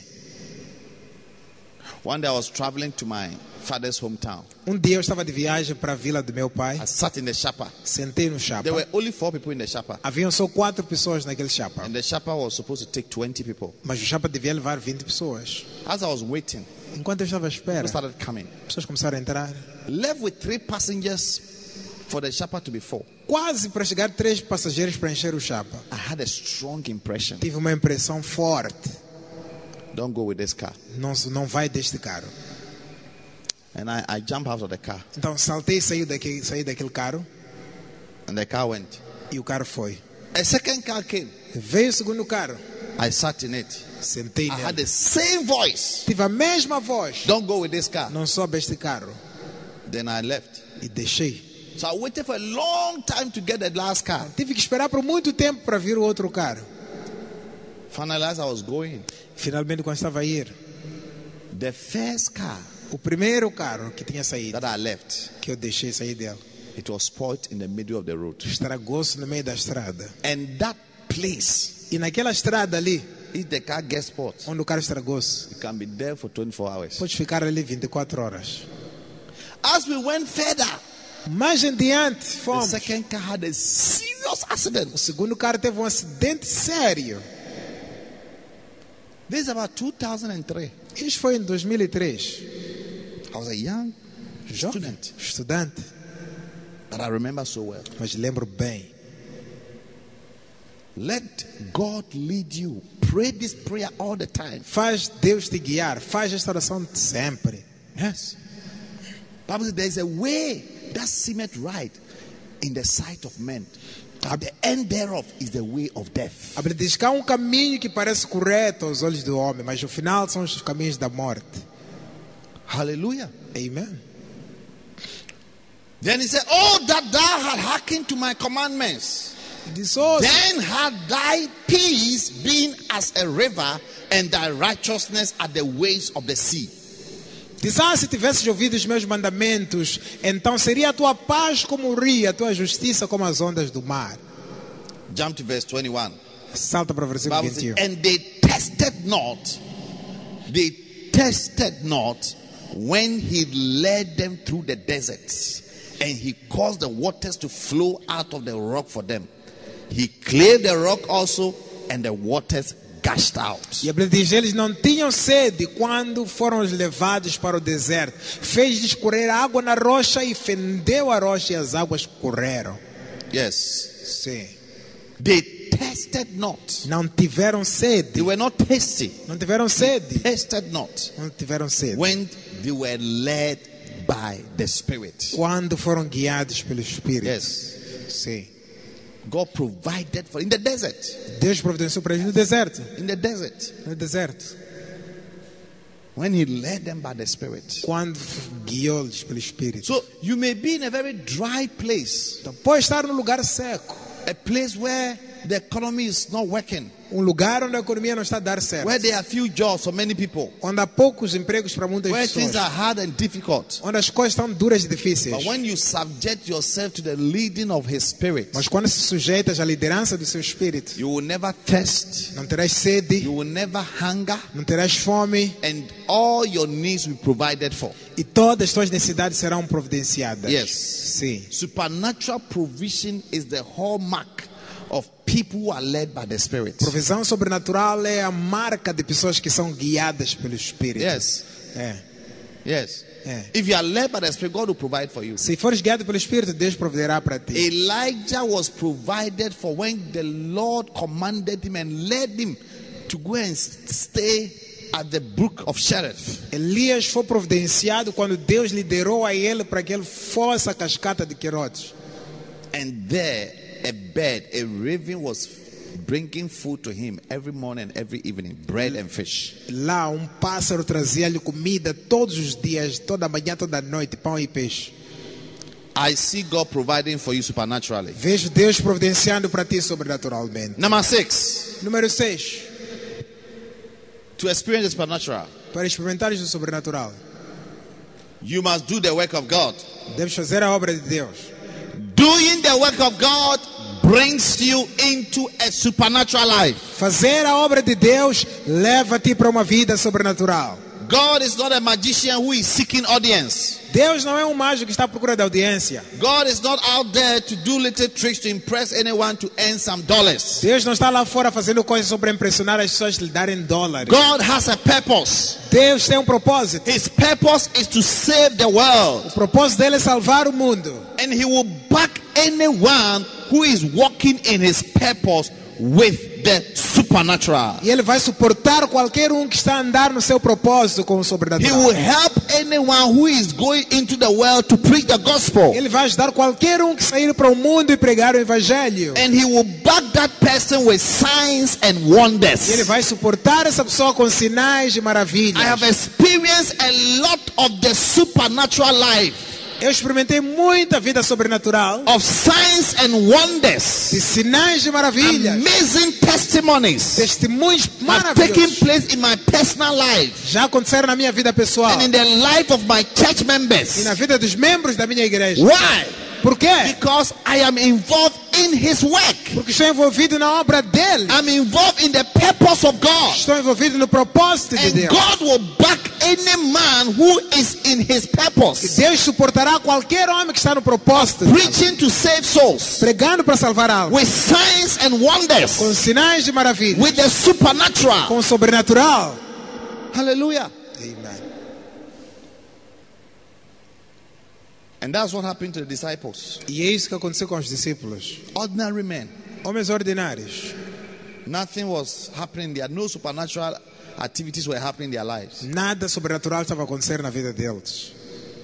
One day I was traveling to my father's hometown. Um dia eu estava de viagem para a vila do meu pai. I sat in the shapa. Sentei no chapa. There were only four people in the Haviam só quatro pessoas naquele chapa. and the shapa was supposed to take 20 people. Mas o chapa devia levar 20 pessoas. As I was waiting, Enquanto eu estava à espera, people started coming. pessoas começaram a entrar. Left with three passengers for the shapa to be full. Quase para chegar três passageiros para encher o chapa. I had a strong impression. Tive uma impressão forte. Don't go with this car. Não, não vai deste carro. And I, I jumped out of the car, Então saltei e saí daquele, saí daquele carro and the car went. e o carro foi. A second car came. Veio o segundo carro. I sat in it. Sentei I had nele. the same voice. Tive a mesma voz. Don't go with this car. Não soube este carro. Then I left. E deixei. So I waited for a long time to get the last car. Tive que esperar por muito tempo para vir o outro carro. Finally, as I was going, Finalmente, quando estava a ir, the first car o primeiro carro que tinha saído, that I left que eu deixei sair dele, It was spoiled in the middle of the road. Estragou-se no meio da estrada. And that place, E naquela estrada ali, if the car gets spoiled, onde o carro estragou-se, it can be there for 24 hours. pode ficar ali 24 horas. As we went further, Mais em diante, the fomos. second car had a serious O accident. segundo carro teve um acidente sério. This is about 2003. Isso foi em 2003. I was a young Jovem, student, estudante, but I remember so well. mas lembro bem. Let God lead you. Pray this prayer all the time. Faz Deus te guiar. Faz esta oração sempre. Yes. Bible there is a way that seemeth right in the sight of men. But the end thereof is the way of death. A Bíblia diz que há um caminho que parece correto aos olhos do homem, mas no final são os caminhos da morte. Hallelujah. Amen. Then he said, Oh, that thou had hearkened to my commandments. Then had thy peace been as a river, and thy righteousness at the waves of the sea. diz, ah, se tivesses ouvido os meus mandamentos, então seria a tua paz como o rio, a tua justiça como as ondas do mar. Jump to verse 21. Salta para o versículo Bible says, 21. and they tested not, they tested not when he led them through the deserts, and he caused the waters to flow out of the rock for them. He cleared the rock also, and the waters gushed out. E a Bíblia diz: eles não tinham sede quando foram levados para o deserto. Fez escorrer água na rocha e fendeu a rocha e as águas correram. Yes, Sim. they tested not. Não tiveram sede. They were not tasty. Não tiveram sede. Tested not Não tiveram sede. when they were led by the Spirit. Quando foram guiados pelo Espírito. Yes, Sim. God provided for in the desert. Deus providenciou para eles no deserto. In the desert, No deserto. when He led them by the Spirit. Quando guiou-lhes pelo Espírito. So you may be in a very dry place, Então, pode estar num lugar seco. a place where the economy is not working, Um lugar onde a economia não está a dar certo. where there are few jobs for many people, Onde há poucos empregos para muitas where things pessoas. are hard and difficult. Onde as coisas estão duras e difíceis. But when you subject yourself to the leading of His Spirit, Mas quando se sujeitas à liderança do seu espírito, you will never thirst, não terás sede, you will never hunger, não terás fome and all your needs will be provided for. e todas as tuas necessidades serão providenciadas. Yes. Sim. Supernatural provision is the hallmark of people who are led by the Spirit. Provisão sobrenatural é a marca de pessoas que são guiadas pelo Espírito. Yes, É. yes. É. If you are led by the Spirit, God will provide for you. Se fores guiado pelo Espírito, Deus providerá para ti. Elijah was provided for when the Lord commanded him and led him to go and stay at the brook of Cherith. Elias foi providenciado quando Deus liderou a ele para que ele fosse à cascata de Querotes. And there, a bird, a raven was bringing food to him every morning, every evening, bread and fish. Lá um pássaro trazia-lhe comida todos os dias, toda manhã, toda noite, pão e peixe. I see God providing for you supernaturally. Vejo Deus providenciando para ti sobrenaturalmente. Number six, Número 6. to experience the supernatural, Para experimentares o sobrenatural, you must do the work of God. deves fazer a obra de Deus. Doing the work of God brings you into a supernatural life. Fazer a obra de Deus leva-te para uma vida sobrenatural. God is not a magician who is seeking audience. Deus não é um mágico que está à procura de audiência. God is not out there to do little tricks to impress anyone to earn some dollars. Deus não está lá fora fazendo coisas para impressionar as pessoas lhe darem dólares. God has a purpose. Deus tem um propósito. His purpose is to save the world. O propósito dele é salvar o mundo. And he will back anyone who is walking in his purpose with the supernatural. E ele vai suportar qualquer um que está a andar no seu propósito com o He sobrenatural. will help anyone who is going into the world to preach the gospel. Ele vai ajudar qualquer um que sair para o mundo e pregar o evangelho. And he will back that person with signs and E ele wonders. vai suportar essa pessoa com sinais e maravilhas. I have experienced a lot of the supernatural life Eu experimentei muita vida sobrenatural, of signs and de wonders, sinais e maravilhas, amazing testimonies testemunhos maravilhosos. place in my personal life Já aconteceram na minha vida pessoal and in the life of my church e members. na vida dos membros da minha igreja. Why? Por quê? Because I am involved in his work. Porque estou envolvido na obra dele. I'm involved in the purpose of God. Estou envolvido no propósito de And Deus. God will back any man who is in his purpose, Deus suportará qualquer homem que está no propósito, preaching to save souls pregando para salvar almas, with signs and com wonders, sinais de maravilha, with the supernatural. com o sobrenatural. Hallelujah. Amen. And that's what happened to the disciples. E é isso que aconteceu com os discípulos. Ordinary men. Homens ordinários. Nothing was happening there. No supernatural activities were happening in their lives. Nada sobrenatural estava acontecendo na vida deles.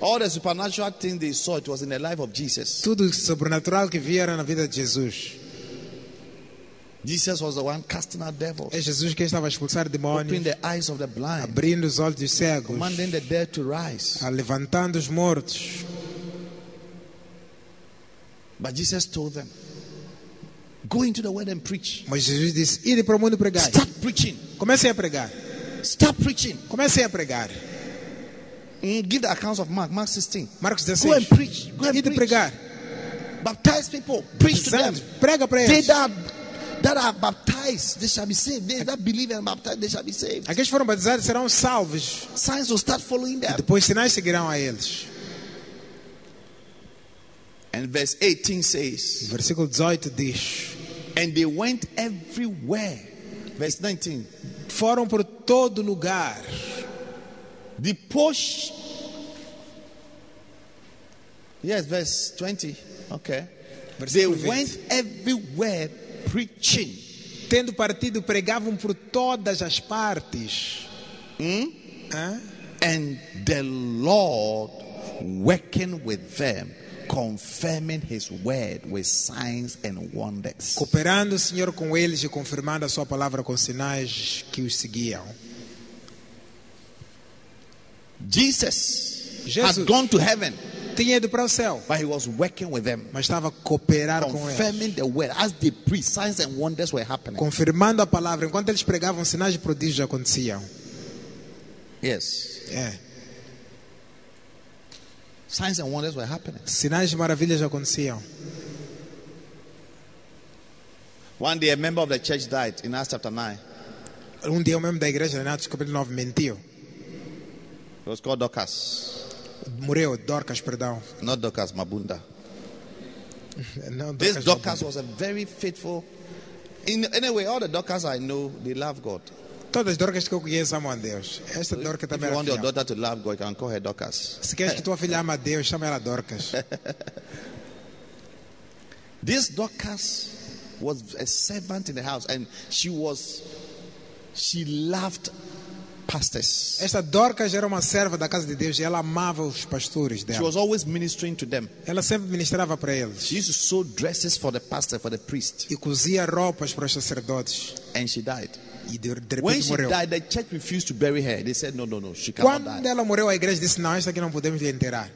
All the supernatural things they saw, it was in the life of Jesus. Tudo sobrenatural que via era na vida de Jesus. Jesus was the one casting out devils, É Jesus quem estava a expulsar opening demônios, the eyes of the blind, abrindo os olhos dos cegos, commanding the dead to rise. levantando os mortos. But Jesus told them, Go into the word and preach. Mas Jesus disse: Ide para o mundo pregar. Start preaching. Comecem a pregar. Start preaching. Comecem a pregar. Mm, give the accounts of Mark, Mark 16. Marcos Go 16. and preach. Go and Ide preach. pregar. Baptize people. Preach to them. Prega para They eles. that, that are baptized, they shall be saved. They that believe and baptized, they shall be saved. Aqueles que foram batizados serão salvos. Signs will start following them. Depois sinais seguirão a eles. And verse 18 says, versículo 18 diz: And they went everywhere. Verse 19. Foram por todo lugar. Depois. Yes, verse 20. Okay. They Versículo 20. went everywhere preaching. Tendo partido, pregavam por todas as partes. Hmm? Hã? And the Lord working with them, confirming his word with signs and wonders. Cooperando o Senhor com eles e confirmando a sua palavra com sinais que os seguiam. Jesus, Jesus. had gone to heaven, Tinha ido para o céu, but he was working with them, mas estava a cooperar com eles. confirming the word. As they preached, signs and wonders were happening. Confirmando a palavra. Enquanto eles pregavam, sinais de prodígios aconteciam. Yes, É. signs and wonders were happening. Sinais de maravilhas aconteciam. One day, a member of the church died in Acts chapter 9. Um dia, o membro da igreja, em Atos capítulo 9, mentiu. It was called Dorcas. Morreu, Dorcas, perdão. Not Dorcas, Mabunda. [laughs] Não, This Dorcas, Dorcas was a very faithful. In, anyway, all the Dorcas I know, they love God. Todas as Dorcas que eu conheço amam a Deus. Esta Dorca também era fiel. daughter to love God, you can call her Dorcas. Se queres que tua filha ama a Deus, chama ela Dorcas. [laughs] This Dorcas was a servant in the house, and she was, she loved pastors. Esta Dorcas era uma serva da casa de Deus e ela amava os pastores She dela. was always ministering to them. Ela sempre ministrava para eles She used to sew dresses for the pastor, for the priest, e cozia roupas para os sacerdotes. and she died. E de, de When repente she morreu. died, the church refused to bury her. They said, No, no, no, she cannot Quando die. ela morreu, a igreja disse: Não, esta aqui não podemos lhe enterrar.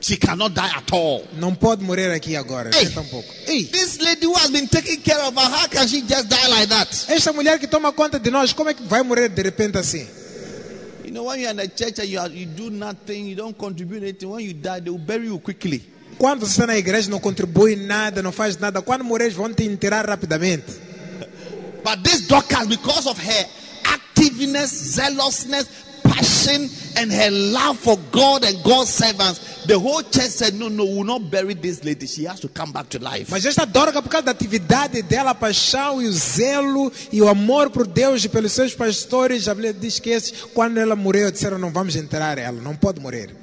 She cannot die at all. Não pode morrer aqui agora, Ei. nem tampouco. Ei, This lady who has been taking care of her, how can she just die like that? esta mulher que toma conta de nós, como é que vai morrer de repente assim? You know, when you're in the church and you, are, you do nothing, you don't contribute anything, when you die, they will bury you quickly. Quando você está na igreja, não contribui nada, não faz nada. Quando morrer, vão te enterrar rapidamente. But this Dorcas, because of her activeness, zealousness, passion, and her love for God and God's servants, the whole church said, No, no, we will not bury this lady. She has to come back to life. Mas esta Dorca, por causa da atividade dela, a paixão e o zelo e o amor por Deus e pelos seus pastores, a Bíblia diz que esses, quando ela morreu, disseram: Não vamos enterrar ela, não pode morrer.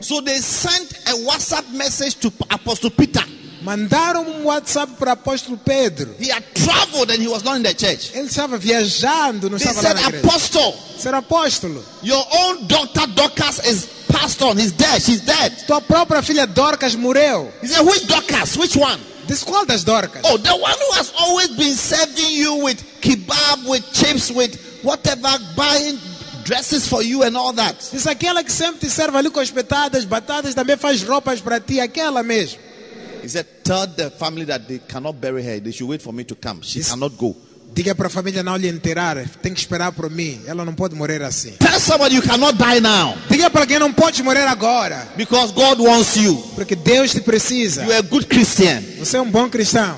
So they sent a WhatsApp message to Apostle Peter. Mandaram um WhatsApp para o apóstolo Pedro. He had traveled and he was not in the church. Ele estava viajando, não They estava lá said, na igreja. Apostle, Ser apóstolo. your own daughter Dorcas is passed on. He's dead. She's dead. Tua própria filha Dorcas morreu. He said, Which Dorcas? Which one? Diz qual das Dorcas? Oh, the one who has always been serving you with kebab, with chips, with whatever, buying dresses for you and all that. Diz aquela que sempre te serve ali com espetadas, batatas, também faz roupas para ti, aquela mesmo. He said, Tell the family that they cannot bury her. They should wait for me to come. She This- cannot go. Diga para a família não lhe enterrar. Tem que esperar por mim. Ela não pode morrer assim. Tell somebody you cannot die now Diga para alguém não pode morrer agora. because God wants you. Porque Deus te precisa. You're a good Christian. Você é um bom cristão.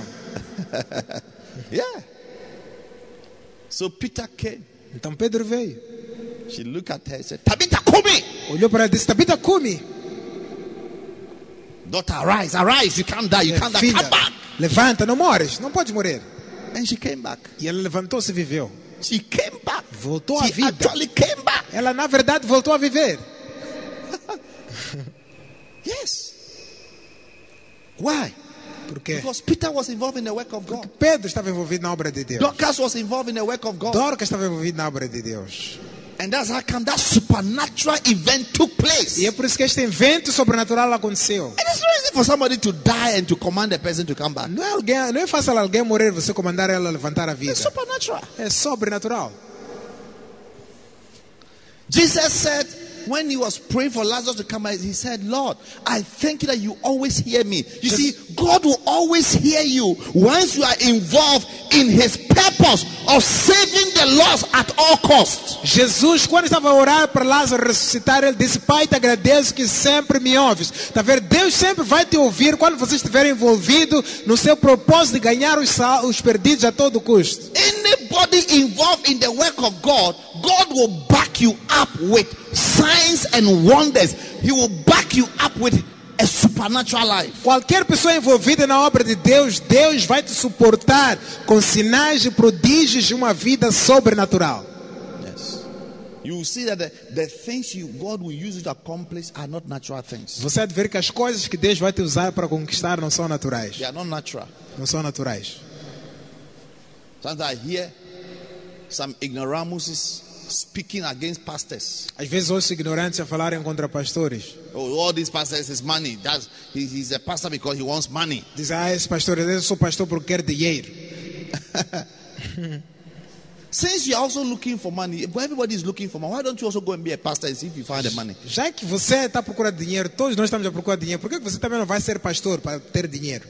[laughs] Yeah. So Peter came. Então Pedro veio. She looked at her and said, Tabitha, come Olhou para ela e disse: Tabita, come. Daughter, arise, arise. You can't die. You can't die. Filha, Come back. levanta, não mores. Não pode morrer. And she came back. E ela levantou-se e viveu. She came back. Voltou à She vida. actually came back. Ela, na verdade, voltou a viver. [laughs] Yes. Why? Por quê? Because Peter was involved in the work of God. Pedro estava envolvido na obra de Deus. Dorcas was involved in the work of God. Dorcas estava envolvido na obra de Deus. And that's how come that supernatural event took place. E é por isso que este evento sobrenatural aconteceu. It is not easy for somebody to die and to command a person to come back. Não é, alguém, não é fácil alguém morrer você comandar ela a levantar a vida. It's supernatural. É sobrenatural. Jesus said, when he was praying for Lazarus to come out, he said, Lord, I thank you that you always hear me. You see, God will always hear you once you are involved in his purpose of saving the lost at all costs. Jesus, quando estava a orar para Lázaro ressuscitar, ele disse: Pai, te agradeço que sempre me ouves. Está a ver? Deus sempre vai te ouvir quando você estiver envolvido no seu propósito de ganhar os, os perdidos a todo custo. Anybody involved in the work of God, God will back you up with signs and wonders. He will back you up with a supernatural life. Qualquer pessoa envolvida na obra de Deus, Deus vai te suportar com sinais e prodígios de uma vida sobrenatural. Você de ver que as coisas que Deus vai te usar para conquistar não são naturais. They are not natural. Não são naturais. Sometimes I hear some ignoramuses speaking against pastors. Às vezes ouço ignorantes a falarem contra pastores. Oh, all these pastors is money. That's he, he's a pastor because he wants money. Dizem, ah, esse pastor, eu sou pastor porque quer dinheiro. [laughs] Since you're also looking for money, everybody is looking for money, why don't you also go and be a pastor and see if you find the money? Já que você está procurando dinheiro, todos nós estamos a procurar dinheiro, por que você também não vai ser pastor para ter dinheiro?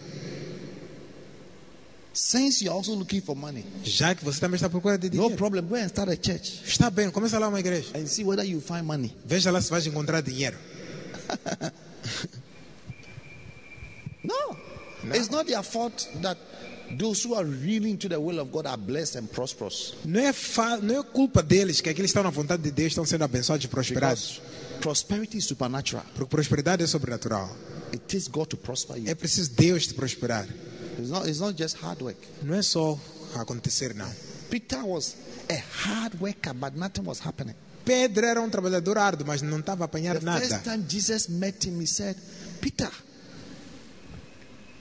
Since you're also looking for money, Já que você também está procurando de no dinheiro. problem. Go and start a church Está bem, começa lá uma igreja. and see whether you find money. Veja lá se vais encontrar dinheiro. [laughs] No. It's not their fault that those who are really into the will of God are blessed and prosperous. Não é, fa- não é culpa deles que aqueles que estão na vontade de Deus estão sendo abençoados e prosperados. Because prosperity is supernatural. Porque prosperidade é sobrenatural. It takes God to prosper you. É preciso Deus te prosperar. It's not, it's not just hard work. Não é só acontecer, não. Peter was a hard worker, but nothing was happening. Pedro era um trabalhador árduo, mas não estava a apanhar The nada. first time Jesus met him, he said, Peter,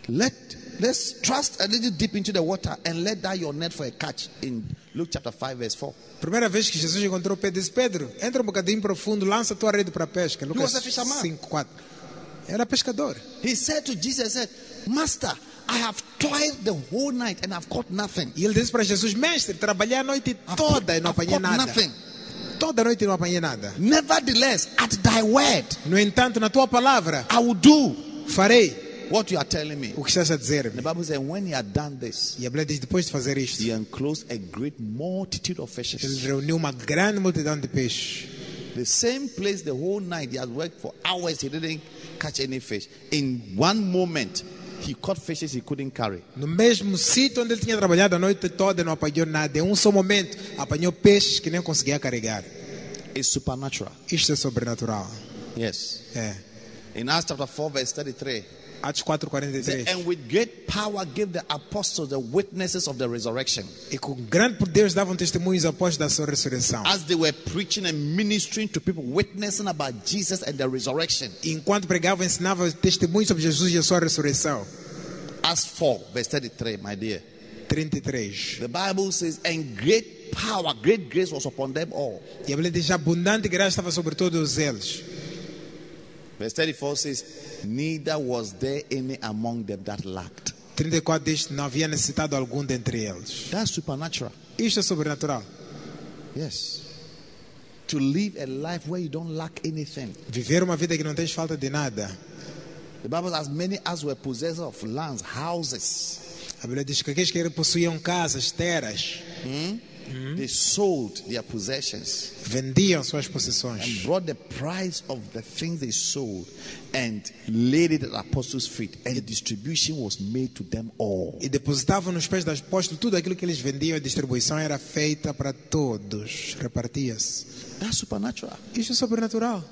let let's trust a little deep into the water and let down your net for a catch in Luke chapter 5, verse 4. Primeira vez que Jesus encontrou Pedro, disse: Pedro, entra um bocadinho profundo, lança a tua rede para a pesca. Lucas was a fisherman. 5, 4. Era pescador. He said to Jesus, said, Master, I have toiled the whole night and I've caught nothing. E ele disse para Jesus: Mestre, trabalhei a noite toda caught- e não apanhei nada. nothing. Toda noite não apanhei nada. Nevertheless, at thy word, No entanto, na tua palavra, I will do farei what you are telling me. o que estás a dizer. The Bible says, when he had done this, E a Bíblia diz: depois de fazer isto, he enclosed a great multitude of ele fishes. reuniu uma grande multidão de peixes. The same place the whole night he had worked for hours, he didn't catch any fish. In one moment, he caught fishes he couldn't carry. No mesmo sítio onde ele tinha trabalhado a noite toda, não apanhou nada. Em um só momento, apanhou peixes que nem conseguia carregar. It's supernatural. Isto é sobrenatural. Yes. É. In Acts chapter 4, verse 33. Atos it 4,43. says, And with great power gave the apostles the witnesses of the resurrection. E com grande por Deus davam testemunhos após da sua ressurreição. As they were preaching and ministering to people, witnessing about Jesus and the resurrection. Enquanto pregavam, ensinavam testemunhos sobre Jesus e a sua ressurreição. Acts 4, verse 33, my dear. 33. The Bible says, And great power, great grace was upon them all. E a Bíblia diz: abundante graça estava sobre todos eles. Verse 34 says, Neither was there any among them that lacked. 34 diz: não havia necessitado algum dentre eles. That's supernatural. Isto é sobrenatural. Yes. To live a life where you don't lack anything. Viver uma vida que não tens falta de nada. The Bible says, as many as were possessors of lands, houses, A Bíblia diz que aqueles que possuíam casas, terras, they sold their possessions Vendiam suas and possessões. brought the price of the things they sold and laid it at the apostles' feet, and distribution was made to them all. E depositavam nos pés dos apóstolos tudo aquilo que eles vendiam. A distribuição era feita para todos. Repartia-se. That's supernatural. Isso é sobrenatural.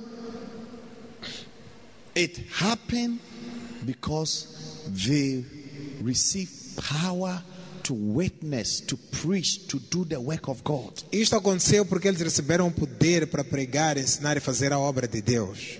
It happened because they received power to witness, to preach, to do the work of God. Isto aconteceu porque eles receberam poder para pregar, ensinar e fazer a obra de Deus.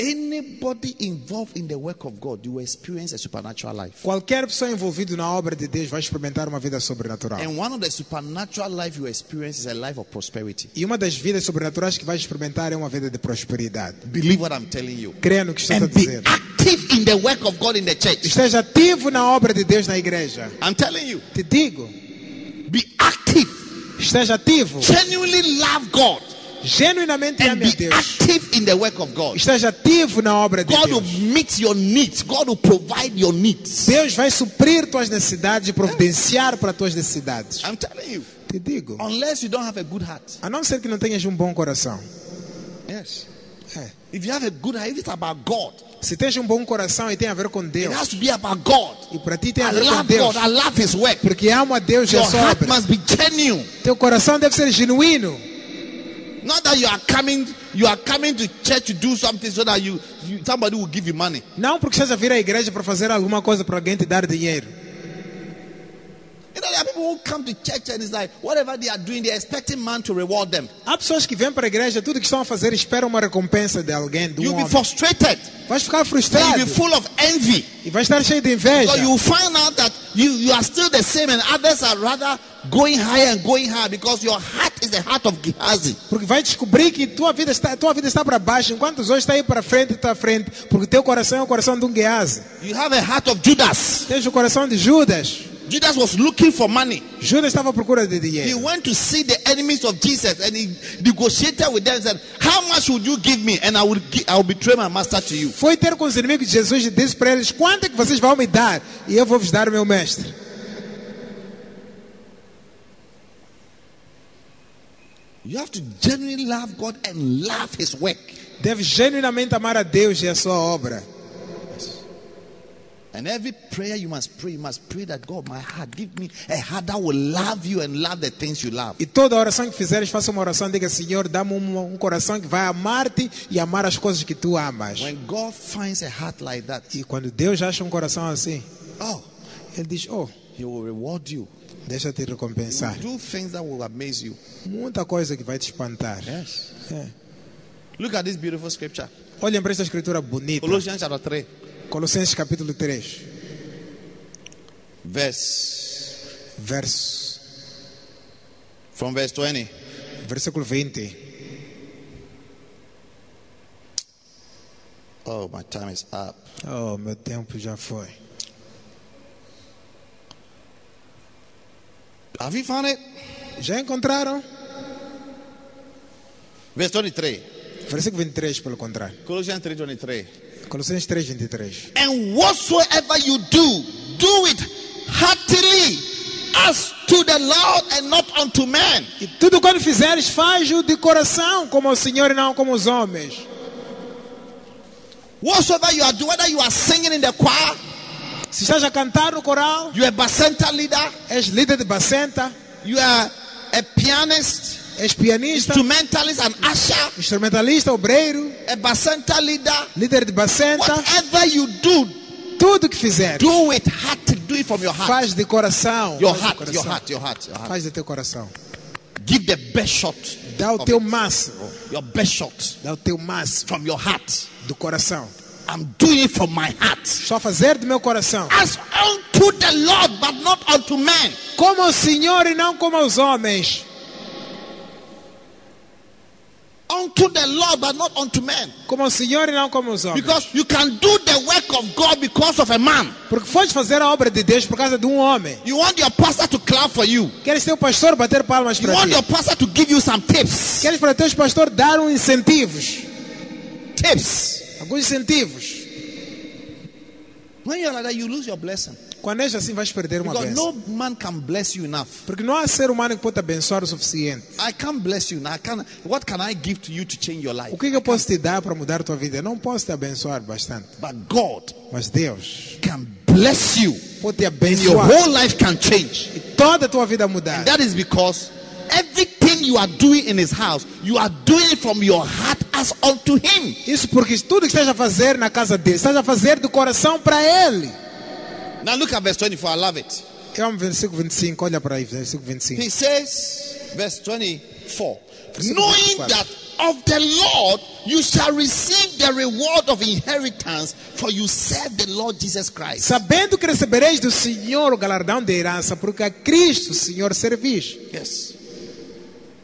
Anybody involved in the work of God, you will experience a supernatural life. Qualquer pessoa envolvida na obra de Deus vai experimentar uma vida sobrenatural. And one of the supernatural life you experience is a life of prosperity. E uma das vidas sobrenaturais que vai experimentar é uma vida de prosperidade. Believe what I'm telling you. Creia no que estou a dizer. active in the work of God in the church. Esteja ativo na obra de Deus na igreja. I'm telling you. Te digo, Be active. esteja ativo. Genuinely love God. Genuinamente And ame a be Deus. active in the work of God. Esteja ativo na obra de God will Deus. meet your needs. God will provide your needs. Deus vai suprir tuas necessidades e providenciar para tuas necessidades. I'm telling you. Te digo. Unless you don't have a good heart. A não ser que não tenhas um bom coração. Yes. É. If you have a good heart, if it's about God, Se tens um bom coração e tem a ver com it Deus. has to be about God. E para ti tem I a ver com love Deus. God. I love His work. Porque amo a Deus e a sua heart obra. must be genuine. Teu coração deve ser genuíno. Not that you are coming, you are coming to church to do something so that you, you somebody will give you money. Não porque estás a vir à igreja para fazer alguma coisa para alguém te dar dinheiro. Há pessoas que vêm para a igreja, tudo que estão a fazer esperam uma recompensa de alguém, de um You'll be frustrated. Vais ficar frustrado you'll be full of envy. e vais estar cheio de inveja. So you find out that you, you are still the same and others are rather going higher and going higher because your heart is the heart of Gehazi. Porque vai descobrir que tua vida está, tua vida está para baixo, enquanto os outros estão aí para frente, está à frente. Porque teu coração é o coração de um Geazi. You have a heart of Judas. Tens o coração de Judas. Judas was looking for money. Judas estava à procura de He dinheiro. went to see the enemies of Jesus and he negotiated with them and said, How much would you give me? And I will, I will betray my master to you. Foi ter com os inimigos de Jesus e disse para eles: Quanto é que vocês vão me dar? E eu vou vos dar o meu mestre. You have to genuinely love God and love His work. Deve genuinamente amar a Deus e a sua obra. And every prayer you must pray, you must pray that God, my heart, give me a heart that will love you and love the things you love. E toda oração que fizeres, faça uma oração, diga: Senhor, dá-me um, um coração que vai amar-te e amar as coisas que tu amas. When God finds a heart like that, E quando Deus acha um coração assim, oh, Ele diz: Oh, He will reward you. deixa te recompensar. Do things that will amaze you. Muita coisa que vai te espantar. Yes. É. Look at this beautiful scripture. Olhem para esta escritura bonita. Colossians chapter 3, Colossenses capítulo 3, verse verso, from verse 20. versículo 20. Oh, my time is up. Oh, meu tempo já foi. Have you found it? Já encontraram? Verse 23. Versículo 23, pelo contrário. Colossians 3 23. Colossenses 3, 23. And whatsoever you do, do it heartily as to the Lord and not unto men. E tudo quando fizeres, faz-o de coração, como ao Senhor e não como os homens. Whatsoever you are doing, whether you are singing in the choir, Se estás a cantar no coral, you are a bacenta leader, és líder de bacenta, you are a pianist, és pianista, instrumentalist, and usher, instrumentalista, obreiro, a bacenta leader. líder de bacenta, Whatever you do, tudo que fizeres, do it heartily. Do it from your heart. faz de coração. Your heart, coração. your heart, your heart, your heart. Faz de teu coração. Give the best shot. Dá o teu it. máximo, Your best shot dá o teu máximo from your heart. do coração. I'm doing it from my heart. Só fazer do meu coração. As unto the Lord, but not unto men. Como ao Senhor e não como aos homens. Unto the Lord, but not unto men. Como ao Senhor e não como aos homens. Because you can do the work of God because of a man. Porque foste fazer a obra de Deus por causa de um homem. You want your pastor to clap for you. Queres teu pastor bater palmas You para want ti. your pastor to give you some tips. Queres para teus pastor dar um incentivos. Tips. Alguns incentivos. When you're like that, you lose your blessing. Quando és assim, vais perder uma Because bênção. no man can bless you enough. Porque não há ser humano que pode abençoar o suficiente. I can't bless you. I can't, what can I give to you to change your life? O que, é que eu posso te dar para mudar a tua vida? Eu não posso te abençoar bastante. But God Mas Deus can bless you. pode te And your abençoar. whole life can change. E toda a tua vida mudar. That is because everything you are doing in his house, you are doing it from your heart as unto him. Isso porque tudo que estás a fazer na casa dele, estás a fazer do coração para ele. Now look at verse 24. I love it. É um versículo 25, olha para aí, versículo 25. He says, verse 24, Versículo knowing 24. that of the Lord you shall receive the reward of inheritance, for you serve the Lord Jesus Christ. Sabendo que recebereis do Senhor o galardão da herança, porque a Cristo, Senhor, servis. Yes.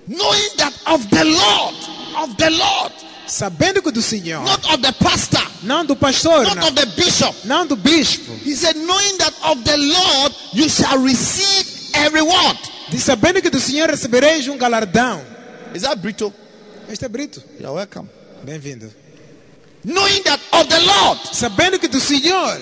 Knowing that of the Lord, of the Lord, Sabendo que do Senhor, not of the pastor, não do pastor, not não, of the bishop. não do bispo. He said, knowing that of the Lord you shall receive a reward. Diz, sabendo que do Senhor recebereis um galardão. Is that Brito? Este é Brito. You're welcome. Bem-vindo. Knowing that of the Lord Sabendo que do Senhor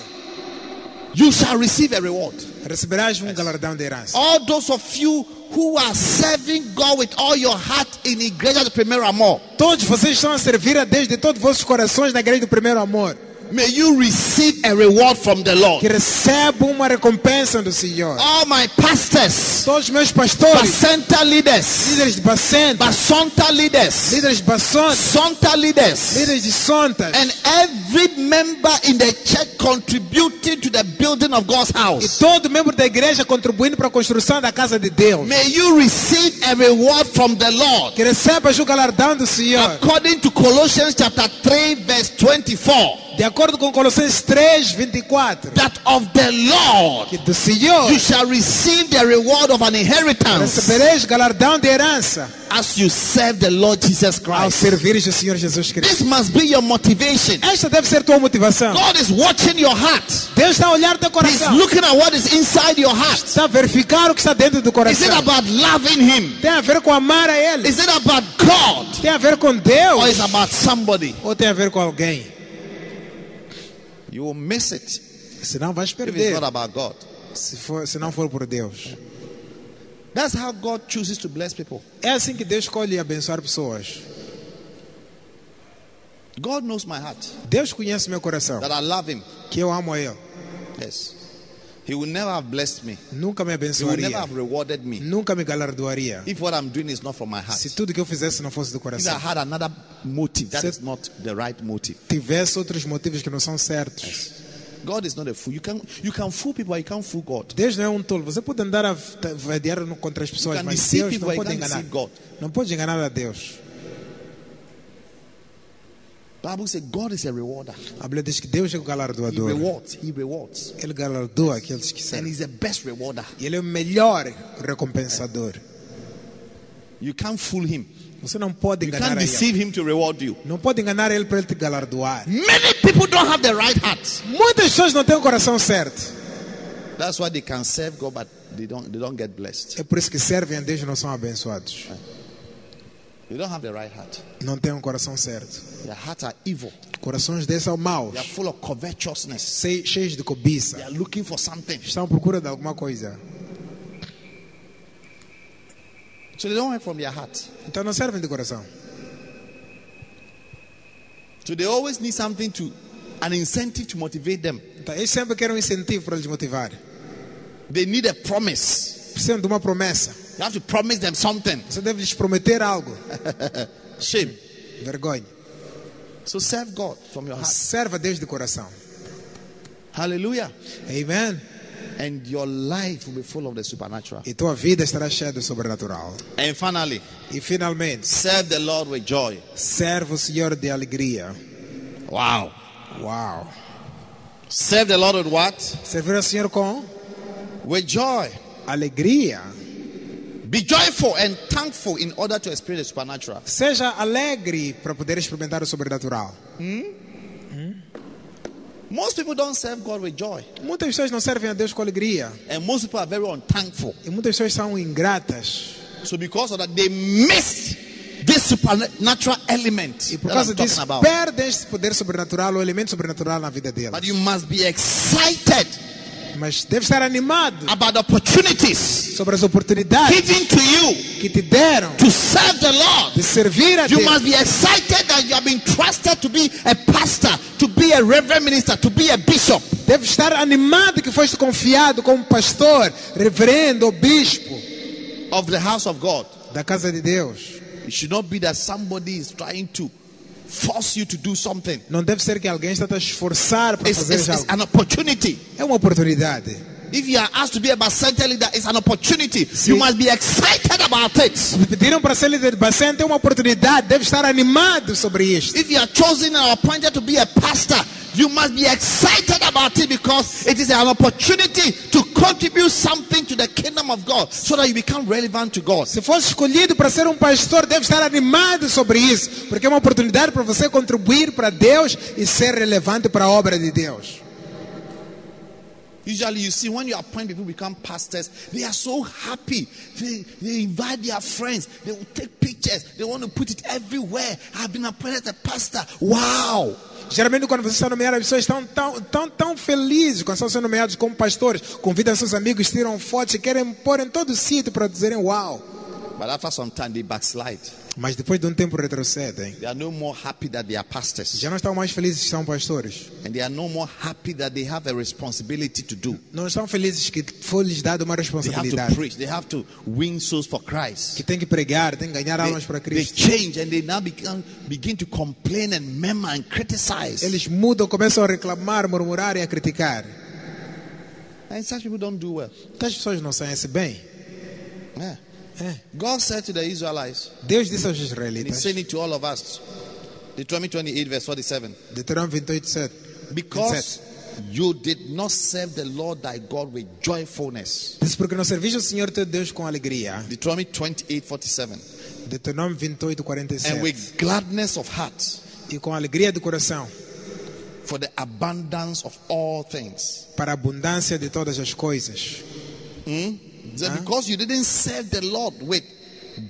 you shall receive a reward. Receberás um galardão de herança. All those of you who are serving God with all your heart in Igreja do Primeiro Amor, Todos vocês estão a servir a Deus de todos os vossos corações na igreja do primeiro amor. May you receive a reward from the Lord. Que recebam uma recompensa do Senhor. All my pastors, Todos meus pastores, Bacenta leaders, líderes de Bacenta, Basonta leaders, líderes de Baçonta, Sonta leaders, líderes de Sontas. and every member in the church contributing to the building of God's E house. todo membro da igreja contribuindo para a construção da casa de Deus. May you receive a reward from the Lord. Que recebas o galardão do Senhor. According to Colossians chapter 3 verse 24, De acordo com Colossenses 3, 24. that of the Lord Que do Senhor you shall receive the reward of an inheritance recebereis galardão de herança as you serve the Lord Jesus ao Christ. servires o Senhor Jesus Cristo. This must be your motivation. Esta deve ser tua motivação. God is watching your heart. Deus está a olhar teu He's coração. looking at what is inside your heart. Está a verificar o que está dentro do Is it coração. about loving Him? Tem a ver com amar a Ele. Is it about God? Tem a ver com Or Deus. is it about somebody? Ou tem a ver com alguém. You will miss it Senão vais if it's perder. not about God. Se, for, se não for por Deus. That's how God chooses to bless people. É assim que Deus escolhe abençoar pessoas. God knows my heart, Deus conhece meu coração. that I love Him. Que eu amo a Ele. Yes. He will never have blessed me. Nunca me He will abençoaria. never have rewarded me Nunca me galardoaria. if what I'm doing is not from my heart. Se tudo que eu fizesse não fosse do If I coração. had another motive, that Se- is not the right motive. Tivesse outros motivos que não são certos. God is not a fool. You can you can fool people, but you can't fool God. Deus não é um tolo. Você pode andar a vadear no- contra as pessoas, mas Deus não pode enganar. Não pode enganar a Deus. Bible says God is a rewarder. A Bíblia diz que Deus é o He galardoador. rewards. He rewards. Ele galardoa aqueles que And servem. He's the best rewarder. E Ele é o melhor recompensador. You can't fool Him. Você não pode You enganar can't a Ele. deceive Him to reward you. Não pode enganar Ele para Ele te galardoar. Many people don't have the right heart. Muitas pessoas não têm o coração certo. That's why they can serve God, but they don't they don't get blessed. É por isso que servem a Deus e não são abençoados. They don't have the right heart. Não têm um coração certo. Their hearts are evil. Corações desses são maus, They are full of covetousness. cheios de cobiça. They are looking for something. Estão à procura de alguma coisa. So they don't work from their heart. Então não servem de coração. So they always need something to an incentive to motivate them. Então, eles sempre querem um incentivo para eles motivar. They need a promise. Precisam de uma promessa. You have to promise them something. Você deve lhes prometer algo. [laughs] Shame. Vergonha. So serve God from your heart. Serva a Deus de coração. Hallelujah. Amen. And your life will be full of the supernatural. E tua vida estará cheia do sobrenatural. And finally, E finalmente, serve the Lord with joy. serve o Senhor de alegria. Wow. Uau. Serve the Lord with what? Servir ao Senhor com With joy. alegria. Be joyful and thankful in order to experience the supernatural. Seja alegre para poder experimentar o sobrenatural. Most people don't serve God with joy. Muitas pessoas não servem a Deus com alegria. And most people are very unthankful. E muitas pessoas são ingratas. So because of that, they missed this supernatural element E por causa disso, perdem esse poder sobrenatural, o elemento sobrenatural na vida delas. But you must be excited Mas deve estar animado about opportunities sobre as oportunidades given to you que te deram to serve the Lord. de servir a You Deus. must be excited that you have been trusted to be a pastor, to be a reverend minister, to be a bishop. Deve estar animado que foste confiado como pastor, reverendo ou bispo of the house of God. da casa de Deus. It should not be that somebody is trying to force you to do something. Não deve ser que alguém está a esforçar para It's, fazer it's- it's algo. an opportunity. É uma oportunidade. If you are asked to be a Basanta leader, it's an opportunity. See- You must be excited about it. Se pediram para ser líder de Bacente, é uma oportunidade. Deve estar animado sobre isto. If you are chosen or appointed to be a pastor, you must be excited about it because it is an opportunity to contribute something to the kingdom of God so that you become relevant to God. Se fosse escolhido para ser um pastor, deve estar animado sobre isso, porque é uma oportunidade para você contribuir para Deus e ser relevante para a obra de Deus. Usually, you see, when you appoint people become pastors, they are so happy. They, they invite their friends. They will take pictures. They want to put it everywhere. I've been appointed a pastor. Wow. Geralmente, quando você está nomeado, as pessoas estão tão, tão, tão felizes quando estão sendo nomeados como pastores. Convidam seus amigos, tiram fotos e querem pôr em todo sítio para dizerem uau. But after some time, they backslide. Mas depois de um tempo retrocedem. They are no more happy that they are pastors. Já não estão mais felizes que são pastores. And they are no more happy that they have a responsibility to do. Não estão felizes que foi lhes dado uma They have to responsabilidade. Que tem que pregar, tem que ganhar They, almas para Cristo. change and they now become, begin to complain and murmur and criticize. Eles mudam, começam a reclamar, murmurar e a criticar. And such people don't do well. As pessoas não saem-se bem. Yeah. É. God said to the Israelites, Deus disse aos He's israelitas, saying it to all of us. Deuteronomy 28, verse 47. Deuteronômio 28, 7. Because you did not serve the Lord thy God with joyfulness. Porque não serviste ao Senhor teu Deus com alegria. Deuteronomy 28, 47. Deuteronômio 28, And 47. with gladness of heart E com alegria de coração, for the abundance of all things. para a abundância de todas as coisas. He said, Because you didn't serve the Lord with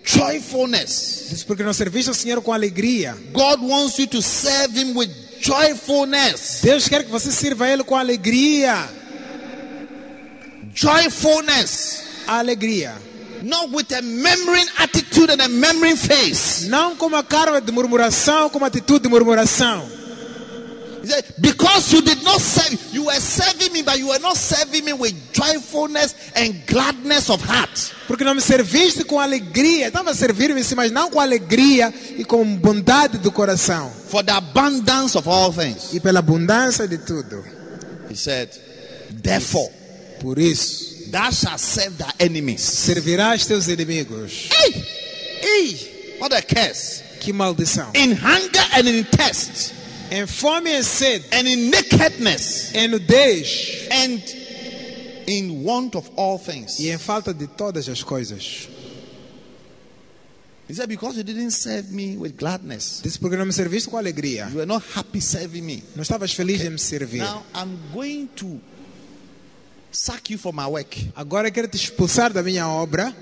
joyfulness. Disse porque não serviste ao Senhor com alegria. God wants you to serve Him with joyfulness. Deus quer que você sirva a Ele com alegria. Joyfulness. Alegria. Not with a murmuring attitude and a murmuring face. Não com uma cara de murmuração, com uma atitude de murmuração. He said, Because you did not serve, you were serving me, but you were not serving me with joyfulness and gladness of heart. Porque não me serviste com alegria. Estava a servir-me, mas não com alegria e com bondade do coração. For the abundance of all things. E pela abundância de tudo. He said, Therefore, Por isso, thou shalt serve thy enemies. servirás teus inimigos. Hey! Hey! What a curse. Que maldição. In hunger and in thirst, Em fome e sede, and in nakedness, em nudez and in want of all things. e em falta de todas as coisas. He said, Because you didn't serve me with gladness, Disse porque não me serviste com alegria. you were not happy serving me. Não estavas feliz em me servir. Now I'm going to sack you for my work. Agora quero te expulsar da minha obra.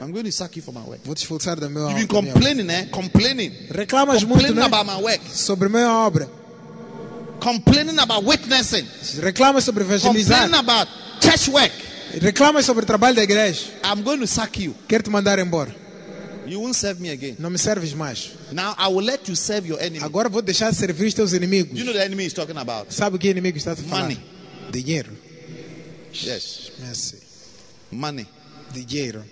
I'm going to sack you for my work. Vou te expulsar da minha, You've been complaining, eh? Complaining. Reclamas muito Complaining né? about my work. sobre minha obra. Complaining about witnessing. Reclamas sobre evangelizar. Complaining about church work. Reclamas sobre o trabalho da igreja. I'm going to sack you. Quero te mandar embora. You won't serve me again. Não me serves mais. Now I will let you serve your enemy. Agora vou deixar de servir os teus inimigos. You know the enemy is talking about. Sabe o que inimigo está a falar? Money. Dinheiro. Yes. Merci. Money. Dinheiro.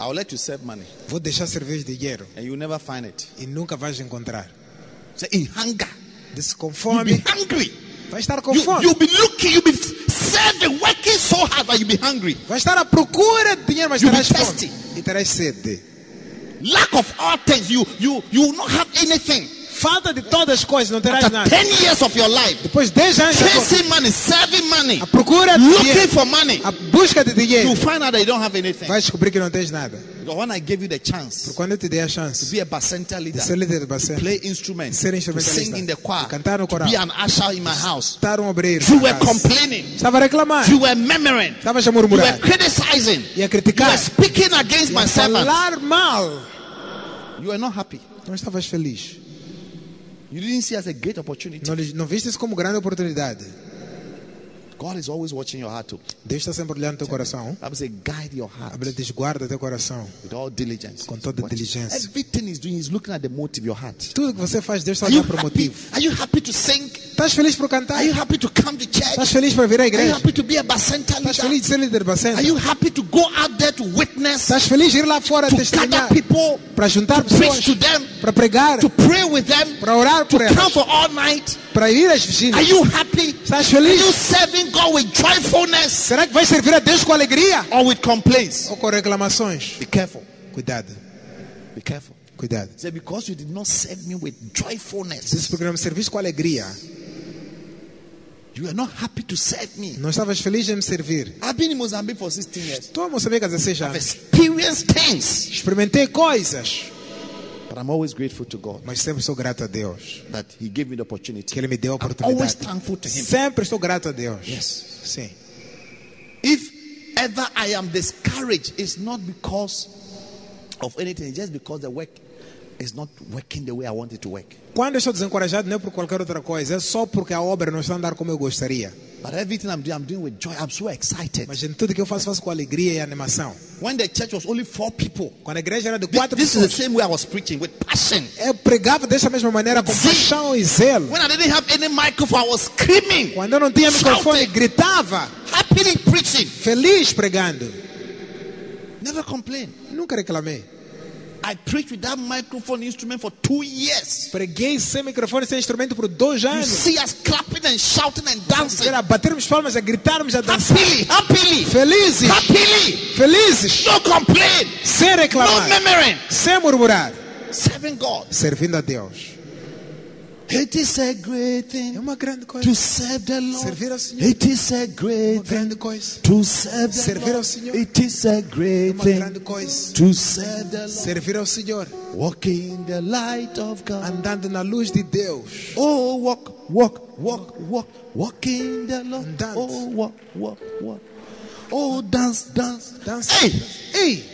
I will let you serve money. Vou deixar de servir dinheiro. And you never find it. E nunca vais encontrar. Say in hunger. Disse You'll be hungry. Vai estar com You, fome. you'll be looking, you'll be serving, working so hard that you'll be hungry. Vai estar à procura de dinheiro, mas You'll be terás fome. E terás sede. Lack of all things. You you you will not have anything. Falta de todas as coisas, não terás After nada. 10 years of your life, Depois de 10 anos, chasing money, serving money, a procura de looking dinheiro, for money, a busca de you dinheiro, find out that you don't have anything. vais descobrir que não tens nada. When I gave you the chance Quando eu te dei a to chance be a bacenta de leader, ser líder de bacena, play instruments, Ser to instrumentalista. sing in the choir, Cantar no to coral. be an usher in my house, estar um obreiro, you were complaining, estava a reclamar, you were murmuring, estavas a you were murmurar criticizing, e a you criticar, were speaking against my a servant. falar mal. You were not happy. Não estavas feliz. You didn't see as a great opportunity. Não, não viste isso como grande oportunidade. God is always watching your heart too. Deus está sempre olhando teu coração. A heart Bíblia diz, guarda teu coração. with all diligence. Com toda diligência. Everything he's doing, he's looking at the motive, your heart. Tudo que você faz, Deus está olhando para o happy? motivo. Are you happy to sing? Estás feliz por cantar? Are you happy to come to church? Estás feliz para vir à Are you igreja? happy to be a bacenta Estás leader? feliz de ser líder bacenta? Are you happy to go out there to witness, Estás feliz de ir lá fora to testemunhar? people, Para juntar to preach pessoas? to them, Para pregar? to pray with them, Para orar to por come elas? for all night? Para ir às Are vigílias? you happy? Estás Are feliz? you serving God with joyfulness Será que vais servir a Deus com alegria? or with complaints? Ou com reclamações? Be careful. Cuidado, Be careful. cuidado. Because you did not serve me with joyfulness, esse programa serviste com alegria, you are not happy to serve me. Não estavas feliz em me servir. I've been in Mozambique for 16 years. Estou a Moçambique há 16 I've anos. experienced things, Experimentei coisas, but I'm always grateful to God mas sempre sou grato a Deus. that He gave me the opportunity. Que Ele me deu a I'm always oportunidade. thankful to Him. Sempre estou grato a Deus. Yes. Sim. If ever I am discouraged, it's not because of anything, it's just because the work Quando eu estou desencorajado, não é por qualquer outra coisa, é só porque a obra não está a andar como eu gostaria. But everything I'm doing, I'm doing with joy. I'm so excited. Mas em tudo que eu faço, faço com alegria e animação. When the church was only four people, Quando a igreja era de quatro this is the pessoas, same way I was preaching with passion. eu pregava dessa mesma maneira, com paixão e zelo. When I didn't have any microphone, I was screaming, Quando eu não tinha microfone, gritava, happily preaching. feliz pregando. Never complain. Nunca reclamei. I preached with that microphone instrument for two years. Preguei sem microfone, sem instrumento por dois You anos. see us clapping and shouting and dancing. Era batermos palmas, a gritarmos, a dançar. Happily, happily, Felizes, happily. felizes, No complain. sem No reclamar, murmuring. sem murmurar, Serving God. servindo a Deus. It is a great É thing uma grande coisa. to serve the Lord. Servir ao Senhor. It is a great Uma grande coisa. to serve the Servir ao Lord. Senhor. It is a É great uma thing grande coisa. to serve the Lord. Servir ao Senhor. Walking in the light of God. Andando na luz de Deus. Oh, walk, walk, walk, walk, walking in the Lord. Dance. Oh, walk, walk, walk. Oh, dance, dance, Dança. Hey, Ei,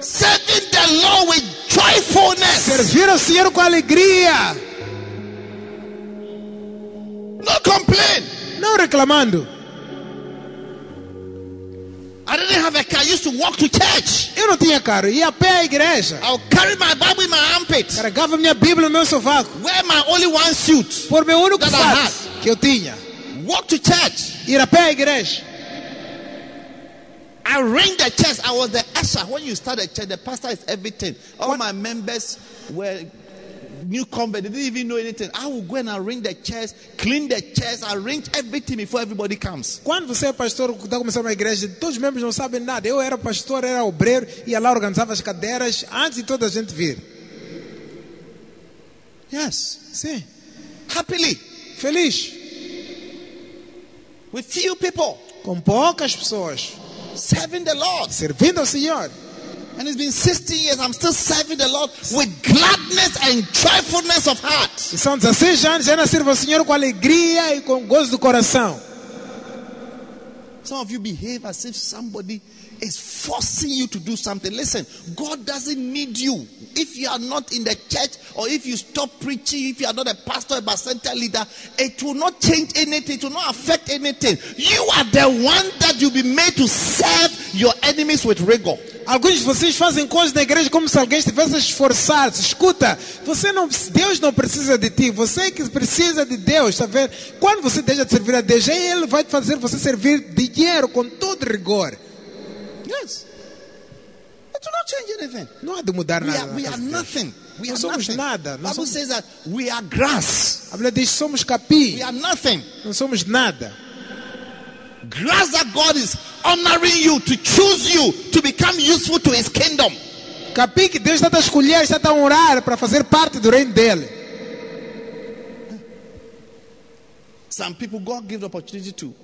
serving the Lord with joyfulness. servir ao Senhor com alegria. Complain. Não reclamando. I didn't have a car. I used to walk to church. Eu não tinha carro, ia a pé à igreja. I'll carry my Bible in my armpit. Carregava minha Bíblia no meu sovaco. Wear my only one suit. Por meu único fato que eu tinha. Walk to church. Ir a pé à igreja. I ring the church. I was the usher. When you start a church, the pastor is everything. All my members were new convert. They didn't even know anything. I will go and ring the church, clean the church, arrange everything before everybody comes. Quando você é pastor, está começando uma igreja, todos os membros não sabem nada. Eu era pastor, era obreiro, ia lá organizava as cadeiras antes de toda a gente vir. Yes. Sim, Happily. feliz. With few people. Com poucas pessoas. Serving the Lord. Servindo ao Senhor. And it's been 60 years. I'm still serving the Lord with gladness and joyfulness of heart. São 16 anos, ainda sirvo ao Senhor com alegria e com gozo do coração. Some of you behave as if somebody is forcing you to do something. Listen, God doesn't need you. If you are not in the church or if you stop preaching, if you are not a pastor, a center leader, it will not change anything. It will not affect anything. You are the one that you'll be made to serve your enemies with rigor. Alguns de vocês fazem coisas na igreja como se alguém estivesse a esforçar-se. Escuta, você não, Deus não precisa de ti, você que precisa de Deus, está vendo? Quando você deixa de servir a Deus, aí Ele vai fazer você servir dinheiro com todo rigor. Yes. It will not change anything. Não há de mudar We nada. are, na we are nothing. We Não are somos nothing. nada. Não Bible somos, says that we are grass. a Bíblia diz somos capim, We are nothing. não somos nada. Grass that God is honoring you to choose you to become useful to his kingdom. Capim que Deus está a escolher, está a honrar para fazer parte do reino dele. Some people, God gave the opportunity to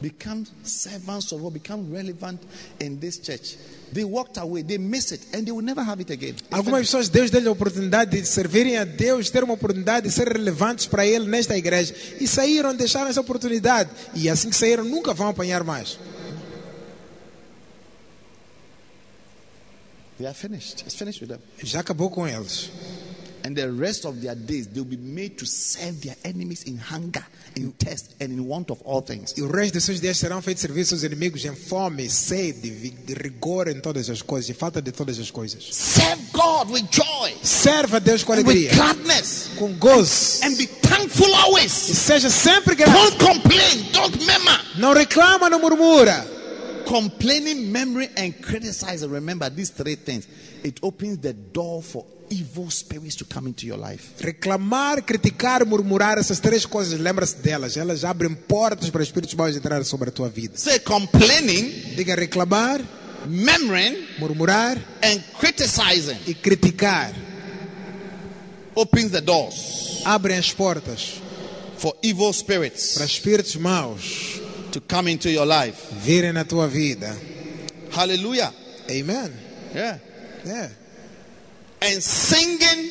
become servants of God, become relevant in this church. They walked away, they missed it, and they will never have it again. Algumas pessoas, Deus deu a oportunidade de servirem a Deus, ter uma oportunidade de ser relevantes para Ele nesta igreja. E saíram, deixaram essa oportunidade. E assim que saíram, nunca vão apanhar mais. They are finished. It's finished with them. Já acabou com eles. And the rest of their days, they'll be made to serve their enemies in hunger, in thirst, and in want of all things. E o resto dos seus dias serão feitos aos inimigos em fome, sede, rigor em todas as coisas, e falta de todas as coisas. Serve God with joy, Serva a Deus com and with gladness, com gozo. and be thankful E always. seja sempre grato. Don't complain, don't murmur. Não reclama, não murmura. Complaining, murmuring, and criticizing. Remember these three things. It opens the door for evil spirits to come into your life. Reclamar, criticar, murmurar, essas três coisas, lembra-se delas. Elas abrem portas para espíritos maus entrar sobre a tua vida. Say complaining, Diga reclamar, murmuring, murmurar and criticizing e criticar. opens the doors Abrem as portas for evil spirits para espíritos maus to come into your life. virem na tua vida. Hallelujah. Amen. Yeah. É. And singing,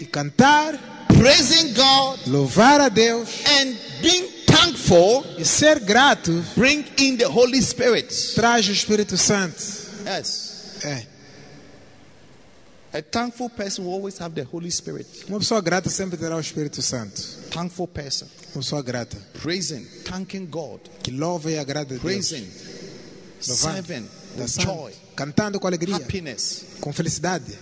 E cantar, praising God, louvar a Deus and being thankful e ser grato bring in the Holy Spirit. traz o Espírito Santo. Yes. É. A thankful person will always have the Holy Spirit. Uma pessoa grata sempre terá o Espírito Santo. Thankful person. Uma pessoa grata Praising, thanking God, que louva e agrada a Deus. praising, serving with joy, cantando com alegria, happiness. com felicidade.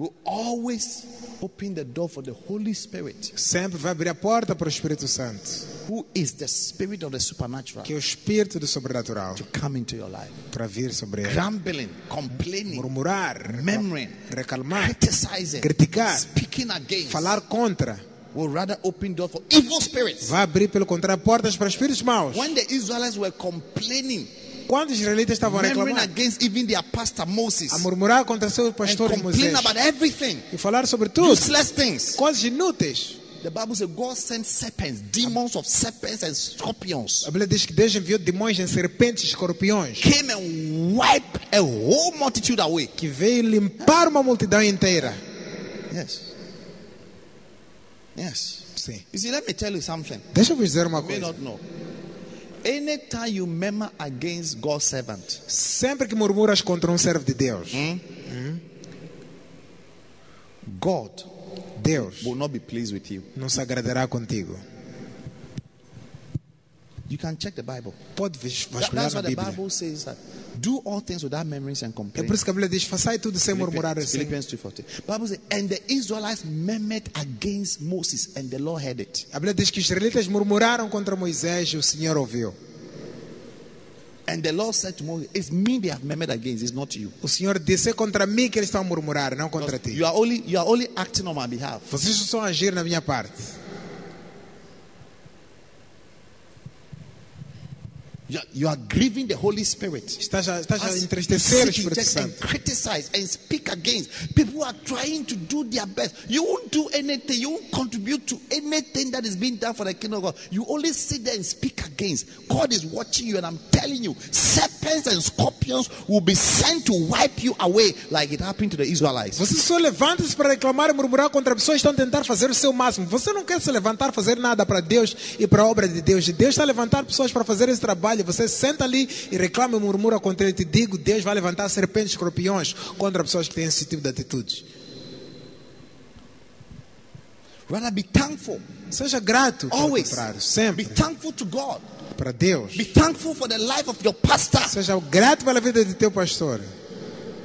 Will always open the door for the Holy Spirit, Sempre vai abrir a porta para o Espírito Santo, who is the spirit of the supernatural, que é o Espírito do sobrenatural, to come into your life. para vir sobre ele. Grumbling, complaining, Murmurar, murmuring, reclamar, criticizing, criticar, speaking against, falar contra. will rather open door for evil spirits. Vai abrir, pelo contrário, portas para espíritos maus. When the Israelites were complaining, Quando os israelitas estavam reclamar, against even their pastor Moses, a murmurar contra seu pastor Moisés about everything, e falar sobre tudo, useless things. coisas inúteis. The Bible says God sent serpents, demons of serpents and scorpions, A Bíblia diz que Deus enviou demônios em serpentes e escorpiões came and wiped a whole multitude away. que veio limpar uma multidão inteira. Yes. Yes. Sim. You see, let me tell you something. Deixa eu vos dizer uma You may coisa. not know. Anytime you murmur against God's servant, Sempre que murmuras contra um servo de Deus, God Deus will not be pleased with you. não se agradará contigo. You can check the Bible. Pode vasculhar that's na what the Bíblia. Bible says that do all things without murmurings and É complaining. por isso que a Bíblia diz: façai tudo sem murmurar Philippians, assim. Philippians 2:14. Bible says, and the Israelites murmured against Moses, and the Lord heard it. A Bíblia diz que os israelitas murmuraram contra Moisés e o Senhor ouviu. And the Lord said to Moses, It's me they have murmured against, it's not you. O Senhor disse: é contra mim que eles estão a murmurar, não contra ti. You are only you are only acting on my behalf. Vocês só estão a agir na minha parte. You are, grieving the Holy Spirit. Estás a, estás a entristecer o Espírito church and Santo. criticize and speak against people who are trying to do their best. You won't do anything. You won't contribute to anything that is being done for the kingdom of God. You only sit there and speak against. God is watching you, and I'm telling you, serpents and scorpions will be sent to wipe you away, like it happened to the Israelites. Você só levanta-se para reclamar e murmurar contra pessoas que estão a tentar fazer o seu máximo. Você não quer se levantar, fazer nada para Deus e para a obra de Deus. Deus está a levantar pessoas para fazer esse trabalho. Você senta ali e reclama e murmura contra ele. Te digo, Deus vai levantar serpentes e escorpiões contra pessoas que têm esse tipo de atitudes. Rather be thankful. Seja grato, Always. contrário, Be sempre thankful to God. para Deus. Be thankful for the life of your pastor. Seja grato pela vida de teu pastor.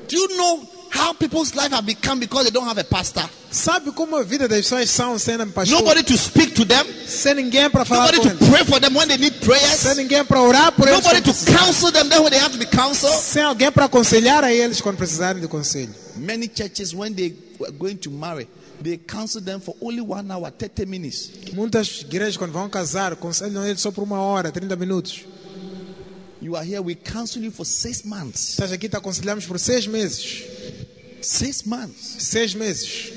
Do you know how people's life have become because they don't have a pastor? Sabe como a vida das pessoas são sem pastor? Nobody to speak to them. Sem ninguém para falar Nobody to eles. pray for them when they need prayers. Sem ninguém para orar por eles. Nobody to counsel them then when they have to be counseled. Sem alguém para aconselhar a eles quando precisarem de conselho. Many churches, when they were going to marry, they counsel them for only one hour, 30 minutes. Muitas igrejas, quando vão casar, aconselham eles só por uma hora, 30 minutos. You are here, we counsel you for six months. Estás aqui, te aconselhamos por seis meses. Six months. Seis meses.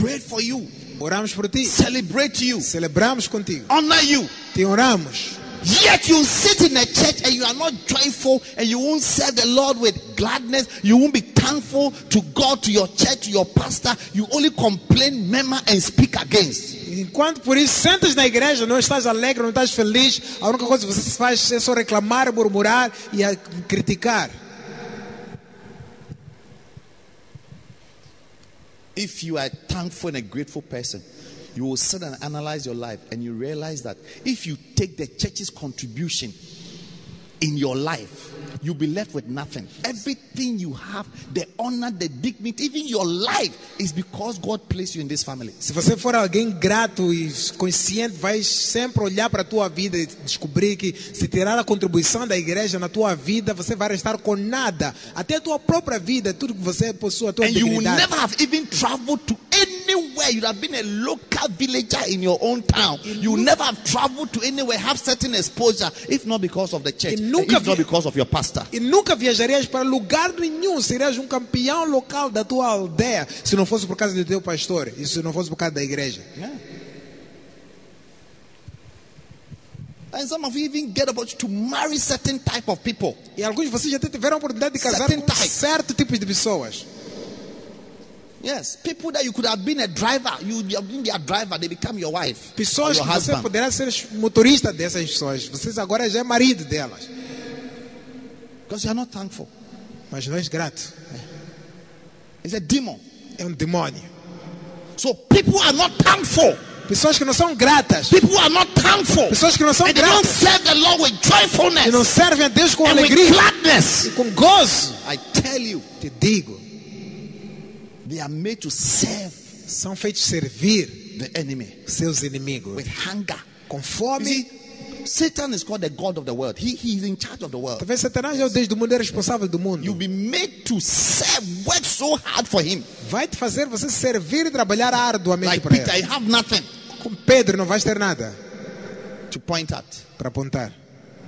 Prayed for you, Oramos por ti. celebrate you, Celebramos contigo. honor you. Te oramos. Yet you sit in a church and you are not joyful and you won't serve the Lord with gladness. You won't be thankful to God, to your church, to your pastor. You only complain, murmur, and speak against. Enquanto por isso sentas na igreja, não estás alegre, não estás feliz, a única coisa que você faz é só reclamar, murmurar e criticar. If you are thankful and a grateful person, you will sit and analyze your life and you realize that if you take the church's contribution in your life, you'll be left with nothing. Everything you have, the honor, the dignity, even your life, is because God placed you in this family. Se você for alguém grato e consciente, vai sempre olhar para a tua vida e descobrir que se tirar a contribuição da igreja na tua vida, você vai restar com nada. Até a tua própria vida, tudo que você possui, a tua And you will dignidade. never have even traveled to anywhere. You'd have been a local villager in your own town. You never have traveled to anywhere, have certain exposure, if not because of the church, nunca if not because of your pastor. E nunca viajarias para lugar nenhum, serias um campeão local da tua aldeia, se não fosse por causa do teu pastor, e se não fosse por causa da igreja. Yeah. And some of you even get about to marry certain type of people. E alguns de vocês já até tiveram a oportunidade de casar Certain com type. certo tipo de pessoas. Yes, people that you could have been a driver, you have been their driver, they become your wife Pessoas your que você poderá ser motorista dessas pessoas. Vocês agora já é marido delas. Because you are not thankful. Mas não és grato. It's a demon. É um demônio. So people are not thankful. Pessoas que não são gratas. People are not thankful. Pessoas que não são And they don't gratas. serve the Lord with Que não joyfulness servem a Deus com and with alegria. gladness. E com gozo. I tell you, Te digo. They are made to serve São feitos servir the enemy seus inimigos. with hunger. Com fome. Satan is called the God of the world. He, he is in charge of the world. Talvez Satanás é o Deus do mundo, é responsável do mundo. You'll be made to serve, work so hard for him. Vai te fazer você servir e trabalhar arduamente Like para Peter, ele. you have nothing Com Pedro não vais ter nada to point at. para apontar.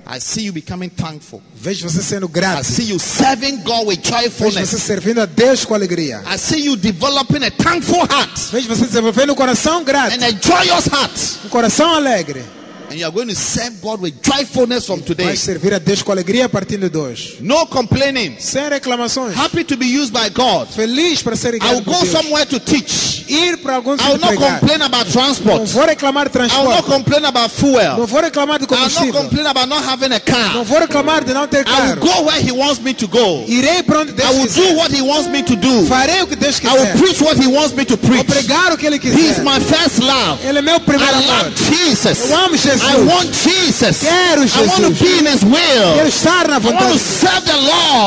I see you becoming thankful. Vejo você sendo I grato. see you serving God with Vejo você joyfulness. servindo a Deus com alegria. I see you developing a thankful heart Vejo você desenvolvendo um coração grato. and a joyous heart. Um coração alegre. And you are going to serve God with joyfulness from today. Vai servir a Deus com alegria a partir de hoje. No complaining. Sem reclamações. Happy to be used by God. Feliz para ser I will go Deus. somewhere to teach. Ir para algum I will not pregar. complain about Não transport. vou reclamar de I will not complain about Não fuel. vou reclamar de I will not complain about not having a Não car. vou reclamar de não ter I will go where He wants me to go. Irei para onde I Deus will do what He wants me to do. Farei o que Deus I will preach what He wants me to Vou preach. pregar o que Ele He is my first love. Ele é meu primeiro I amor. love Jesus. Eu amo Jesus. I want Jesus. Quero I want to Jesus. be in His Quero will. estar na I want vontade. to serve the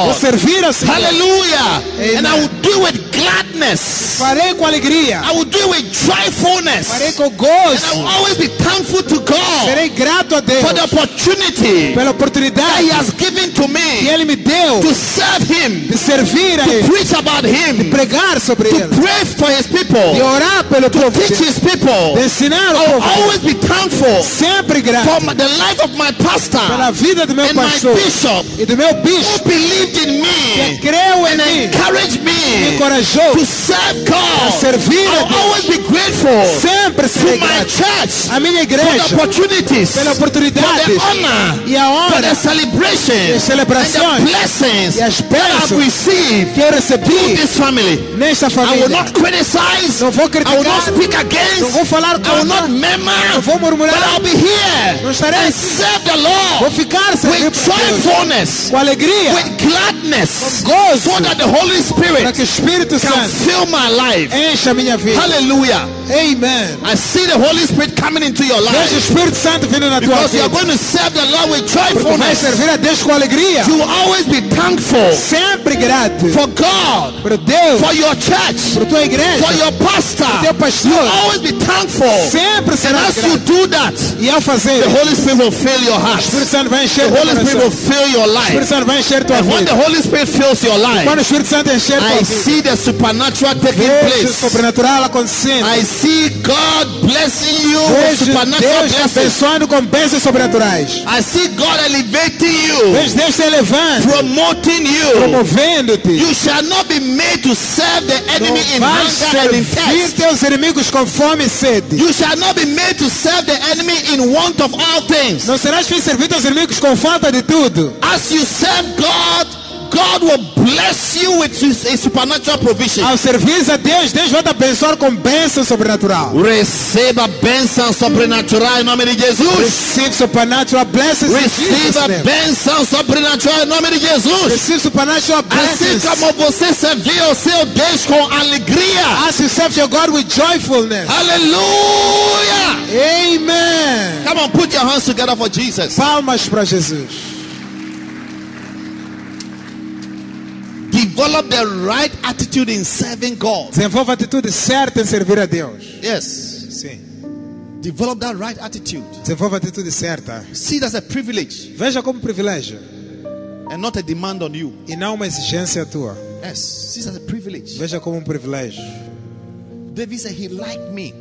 Vou servir ao Senhor. Hallelujah. Amen. And I will do it with gladness. Farei com alegria. I will do it with joyfulness. Farei com And I will always be thankful to God Serei grato a Deus for the opportunity pela that He has given to que me Ele me deu to serve Him, de servir a to Ele, preach about Him, De pregar sobre to Ele, pray for His people. de orar pelo povo, teach His people. de ensinar o I will always be thankful Sempre grato for my- the life of my pastor pela vida do meu and my pastor bishop e do meu who bispo believed in que me creu em and mim, encouraged me me encorajou. to serve God. servir a I will Deus. always be grateful Sempre to serei my grato. church A minha for the igreja, opportunities, pela for oportunidade the honor, e a for the honra celebrations, E as celebrações. and the blessings E as bênçãos. received que eu recebi this family. nesta I will família. not criticize. Não vou I will not criticar, speak against. não vou falar I will contra, not murmur. não vou murmurar. But I'll be here Não estarei and serve the Vou Lord ficar servindo with joyfulness, com alegria, with gladness, com gozo, so that the Holy para Spirit que o Espírito can Santo fill my life. encha a minha vida. Hallelujah. Amen. I see the Holy Spirit coming into your Veja o life Espírito Santo vindo na tua because you are vida. going to serve the Lord with Porque vai joyfulness. servir a Deus com alegria. You will always be thankful Sempre grato for God, para Deus, for your church, para tua igreja, for your pastor. teu pastor. You will always be thankful. Sempre And será as you grato. do that, E ao fazer, the o Holy Spirit will fill your heart. Espírito Santo vai The encher teu Holy Spirit will coração. fill your O Espírito life. Santo vai encher tua And when the vida. Holy Spirit fills your Quando life, o Espírito Santo encher tua I see the supernatural taking o place. sobrenatural acontecendo. I see God blessing you Vejo supernatural Deus abençoando com bênçãos sobrenaturais. I see God elevating you, Vejo Deus te elevando, promoting you. promovendo-te. You shall not be made to serve the enemy in Não vais hunger and in servir thirst. teus inimigos com fome e sede. You shall not be made to serve the enemy in want of all things. Não serás feito servir teus inimigos com falta de tudo. As you serve God God will bless you with his, his supernatural provision. Ao servir a Deus, Deus vai te abençoar com bênção sobrenatural. Receba bênção sobrenatural em nome de Jesus. Receive supernatural blessings Receba bênção sobrenatural em nome de Jesus. Receive supernatural Assim blessings. como você serviu o seu Deus com alegria. As you serve your God with joyfulness. Aleluia! Amen. Come on, put your hands together for Jesus. Palmas para Jesus. Develop the right attitude in serving God. Desenvolva a atitude certa em servir a Deus. Yes. Sim. Develop that right attitude. Desenvolva a atitude certa. See it as a privilege Veja como privilégio and not a demand on you. e não uma exigência tua. Yes. See it as a privilege. Veja como um privilégio. David said he liked me.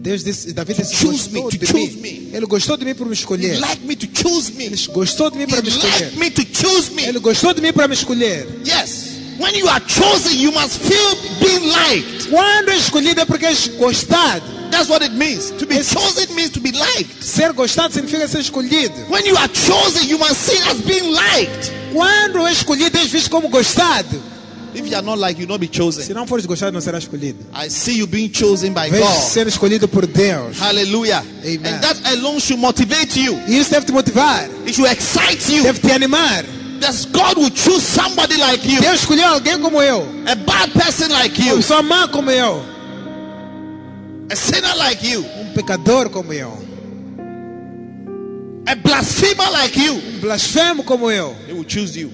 Deus disse, Davi disse, choose me, gostou to de choose mim. me. Ele gostou de mim para me He escolher. liked me to choose me. Ele gostou de mim He para me escolher. me to choose me. Ele gostou de mim para me escolher. Yes. When you are chosen, you must feel being liked. Quando escolhido é porque és gostado. That's what it means. To be chosen means to be liked. Ser gostado significa ser escolhido. When you are chosen, you must see as being liked. Quando escolhido, és visto como gostado. If you are not liked, you will not be chosen. Se não fores gostado, não será escolhido. I see you being chosen by Vejo God. ser escolhido por Deus. Hallelujah. Amen. And that alone should motivate you. E isso deve te motivar. It should excite you. Deve te animar. That God will choose somebody like you. Deus escolheu alguém como eu. A bad person like Uma you. pessoa má como eu. A sinner like you. Um pecador como eu. A blasphemer like you. Um blasfemo como eu. He will choose you.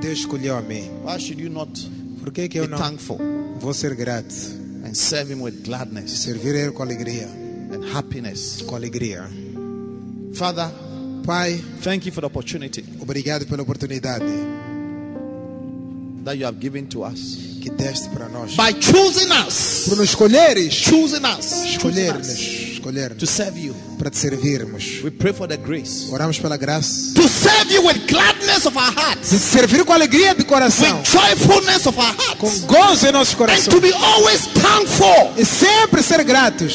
Deus escolheu a mim. Why should you not Por que, que eu não thankful vou ser grato? and serve Him with gladness Servir Ele com alegria. and happiness? Com alegria. Father, Pai, thank you for the opportunity obrigado pela oportunidade that you have given to us. que deste para nós. By choosing us, Por nos escolheres. choosing us, Escolher-nos. us to serve you. Para te servirmos. We pray for the grace Oramos pela graça. to serve you with gladness of our De hearts, te servir com alegria de coração. with joyfulness of our Com hearts, gozo em nossos and to corações. be always thankful E sempre ser gratos.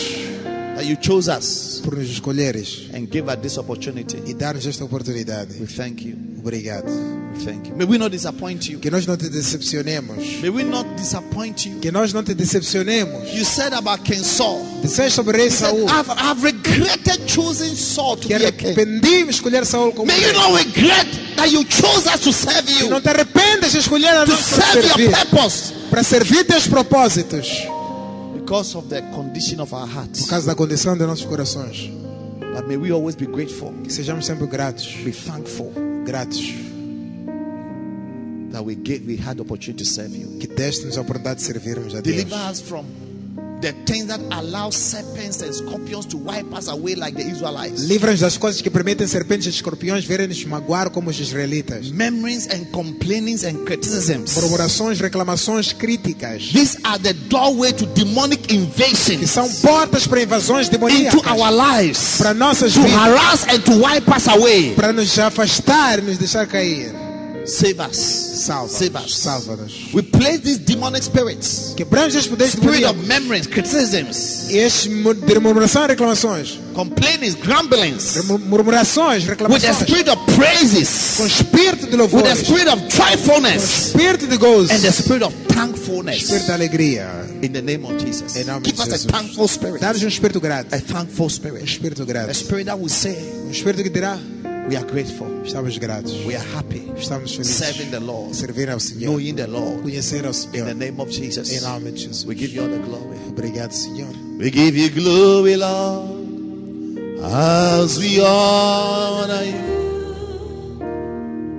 That you chose us Por nos escolheres. and give us this opportunity. E dar-nos esta oportunidade. We thank you. Obrigado. We thank you. May we not disappoint you. Que nós não te decepcionemos. May we not disappoint you. Que nós não te decepcionemos. You said about King Saul. Disseste sobre rei Saul. I've, I've regretted choosing Saul to Que be a king. arrependi-me escolher Saul como May you not regret that you chose us to serve you, não te arrependas de escolher a to nós para your servir. purpose Para servir teus propósitos. Because of the condition of our Por hearts. causa da condição de nossos corações. But may we always be grateful, Que sejamos sempre gratos. be thankful Gratos. that we get we had opportunity to serve you. Que deste-nos a oportunidade de servirmos a Deus. Deliver us from the things that allow serpents and scorpions to wipe us away like the Israelites. Livra-nos das coisas que permitem serpentes e escorpiões verem-nos magoar como os israelitas. Memories and complainings and criticisms. Murmurações, reclamações, críticas. These are the doorway to demonic Que invasions são portas para invasões into demoníacas. our lives Para nossas to vidas. harass and to wipe us away. Para nos afastar nos deixar cair. Save us. Salva-nos. Save us. Salva-nos. We place these demonic spirits, Quebramos estes poderes spirit of memories, criticisms, estes de murmuração e reclamações. complainings, grumblings, Mu- Murmurações, with the spirit of praises, Com espírito de with louvor. the spirit of joyfulness, Espírito de gozo. and the spirit of thankfulness. Espírito de alegria. In the name of Jesus. Em nome de Give us a thankful spirit. Dá-nos um espírito grato. A thankful spirit. Um espírito A spirit that will say, Um espírito que dirá: We are grateful. Estamos gratos. We are happy. Estamos felizes. Serving the Lord. Servir ao Senhor. Knowing the Lord. Conhecer ao In the name of Jesus. Em nome de Jesus. We give you all the glory. Obrigado, Senhor. We give you glory, Lord, as we honor you.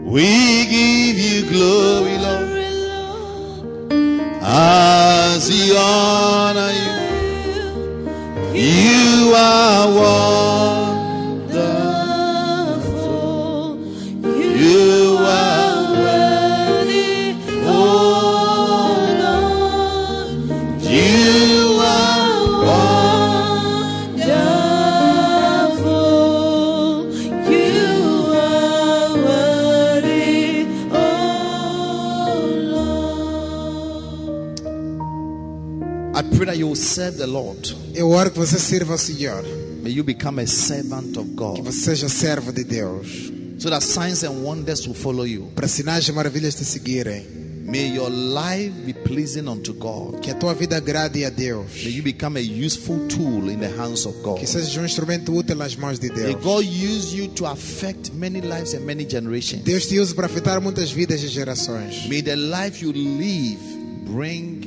We give you glory, Lord, as we honor you. You are wonderful. Serve the Lord. Eu oro que você sirva ao Senhor. May you become a servant of Que God. você seja servo de Deus. so that signs and wonders will follow you. para sinais e maravilhas te seguirem. May your life be pleasing unto God. Que a tua vida agrade a Deus. May you become a useful tool in the hands of God. Que sejas um instrumento útil nas mãos de May Deus. God use you to affect many lives and many generations. Deus te usa para afetar muitas vidas e gerações. May the life you live bring.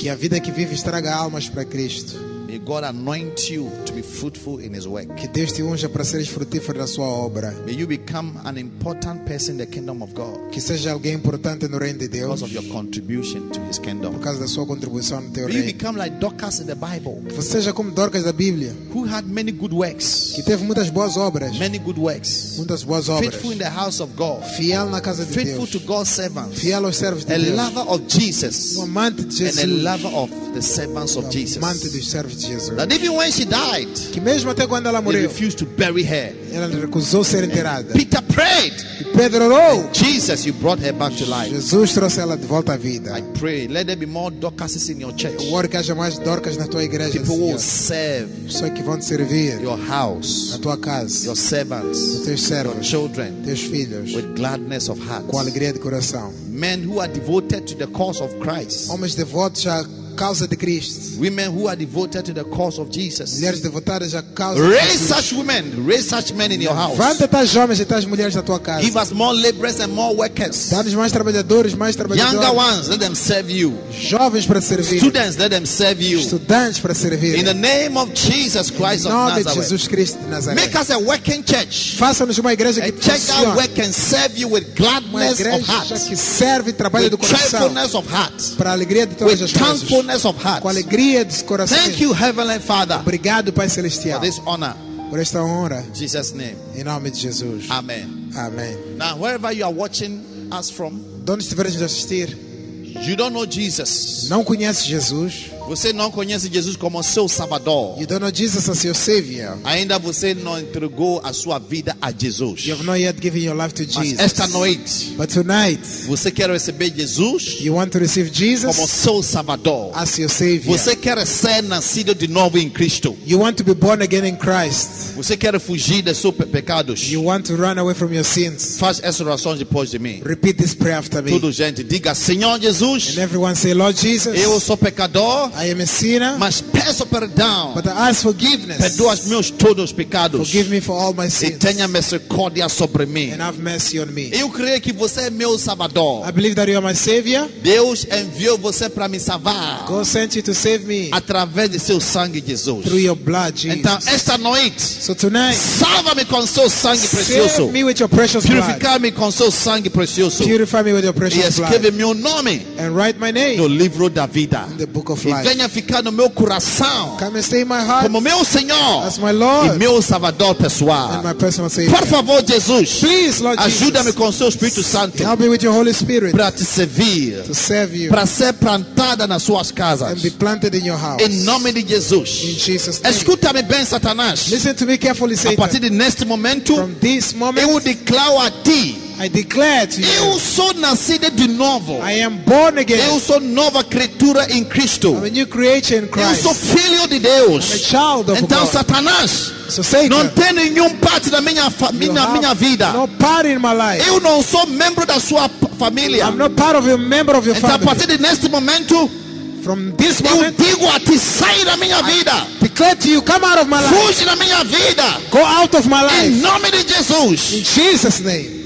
Que a vida que vives traga almas para Cristo. God anoint you to be fruitful in His work. Que Deus te unja para seres frutífero na sua obra. May you become an important person in the kingdom of God Que seja alguém importante no reino de Deus. because of your contribution to His Por kingdom. causa da sua contribuição no teu May you reino. become like Dorcas in the Bible, você seja como Dorcas da Bíblia. who had many good works. Que teve muitas boas obras. Many good works. Muitas boas obras. Faithful in the house of God. Fiel na casa de Faithful Deus. to God's servants. Fiel aos servos de A Deus. lover of Jesus. Um amante de And a Jesus. lover of the servants of Um Jesus. amante dos servos de Jesus. That even when she died, Que mesmo até quando ela morreu, refused to bury her. ela recusou ser enterrada. Peter prayed. E Pedro orou. Jesus, you brought her back to life. Jesus trouxe ela de volta à vida. I pray, let there be more Dorcases in your church. Eu oro que haja mais Dorcas na tua igreja, People will Senhor. serve Pessoas que vão te servir your na house, tua casa, your servants, os teus your servos, children teus filhos, with gladness of heart. com alegria de coração. Men who are devoted to the cause of Christ. Homens devotos à causa de Cristo. Women who are devoted to the cause of Jesus. Mulheres devotadas à causa de Raise Jesus. such women, raise such men in your house. Levanta tais homens e tais mulheres na tua casa. Give us more laborers and more workers. Dá-nos mais trabalhadores, mais Younger trabalhadores. ones, let them serve you. Jovens para servir. Students, let them serve you. Estudantes para servir. In the name of Jesus Christ Em of nome de. Jesus Cristo de Nazaré. Make us a working church. Faça-nos uma igreja A que church that work and serve you with gladness of igreja heart. que serve e trabalha do coração. of heart. Para a alegria de todas With as coisas. Thankfulness of heart. Com alegria de coração. Thank you, Heavenly Father, Obrigado, Pai for Celestial, this honor. por esta honra. In Jesus' name. Em nome de Jesus. Amen. Amém. Now, wherever you are watching us from, De onde estiveres nos assistir, you don't know Jesus. não conheces Jesus. Você não conhece Jesus como seu Salvador. You don't know Jesus as your Savior. Ainda você não entregou a sua vida a Jesus. You have not yet given your life to Mas Jesus. esta noite, But tonight, você quer receber Jesus you want to receive como Jesus seu Salvador. as your Savior. Você quer ser nascido de novo em Cristo. You want to be born again in Christ. Você quer fugir de seus pe- pecados. You want to run away from your sins. Faz essa oração depois de mim. Repeat this prayer after me. Tudo, gente, diga: Senhor Jesus, And everyone say, Lord Jesus, eu sou pecador, I am a sinner, mas peço perdão. but I ask forgiveness. Perdoa os meus todos os pecados Forgive me for all my e sins tenha misericórdia sobre mim. and have mercy on me. Eu creio que você é meu salvador. I believe that you are my Savior. Deus enviou você para me salvar God sent you to save me através de seu sangue, Jesus. through your blood, Jesus. Então, esta noite, So tonight, salva-me com seu sangue precioso. save me with your precious blood. Purificar-me com seu sangue precioso. Purify me with your E precious escreve blood. meu nome And write my no name livro da vida. in the book of E life. Venha ficar no meu coração como meu Senhor e meu Salvador pessoal. Por favor, Jesus, ajuda-me com seu Espírito Santo para te servir, para ser plantada nas suas casas. Em nome de Jesus. Escuta-me bem, Satanás. Listen to me carefully, A partir Satan. de neste momento, eu declaro a ti: I declare to eu you, sou nascido de novo. I am born Eu again. sou nova criatura em Cristo. I'm a new creation in Eu sou Christ. filho de I'm a child of Então, God. Satanás, So não Satan, tem nenhum parte da minha, minha, minha vida. no part in my life. Eu não sou membro da sua família. I'm not part of a member of your Então, a family. partir de neste momento, From this eu moment, digo a ti: sai da minha vida. declare to you, come out of my life. Fuge da minha vida. Go out of my Em life. nome de In Jesus. Jesus' name.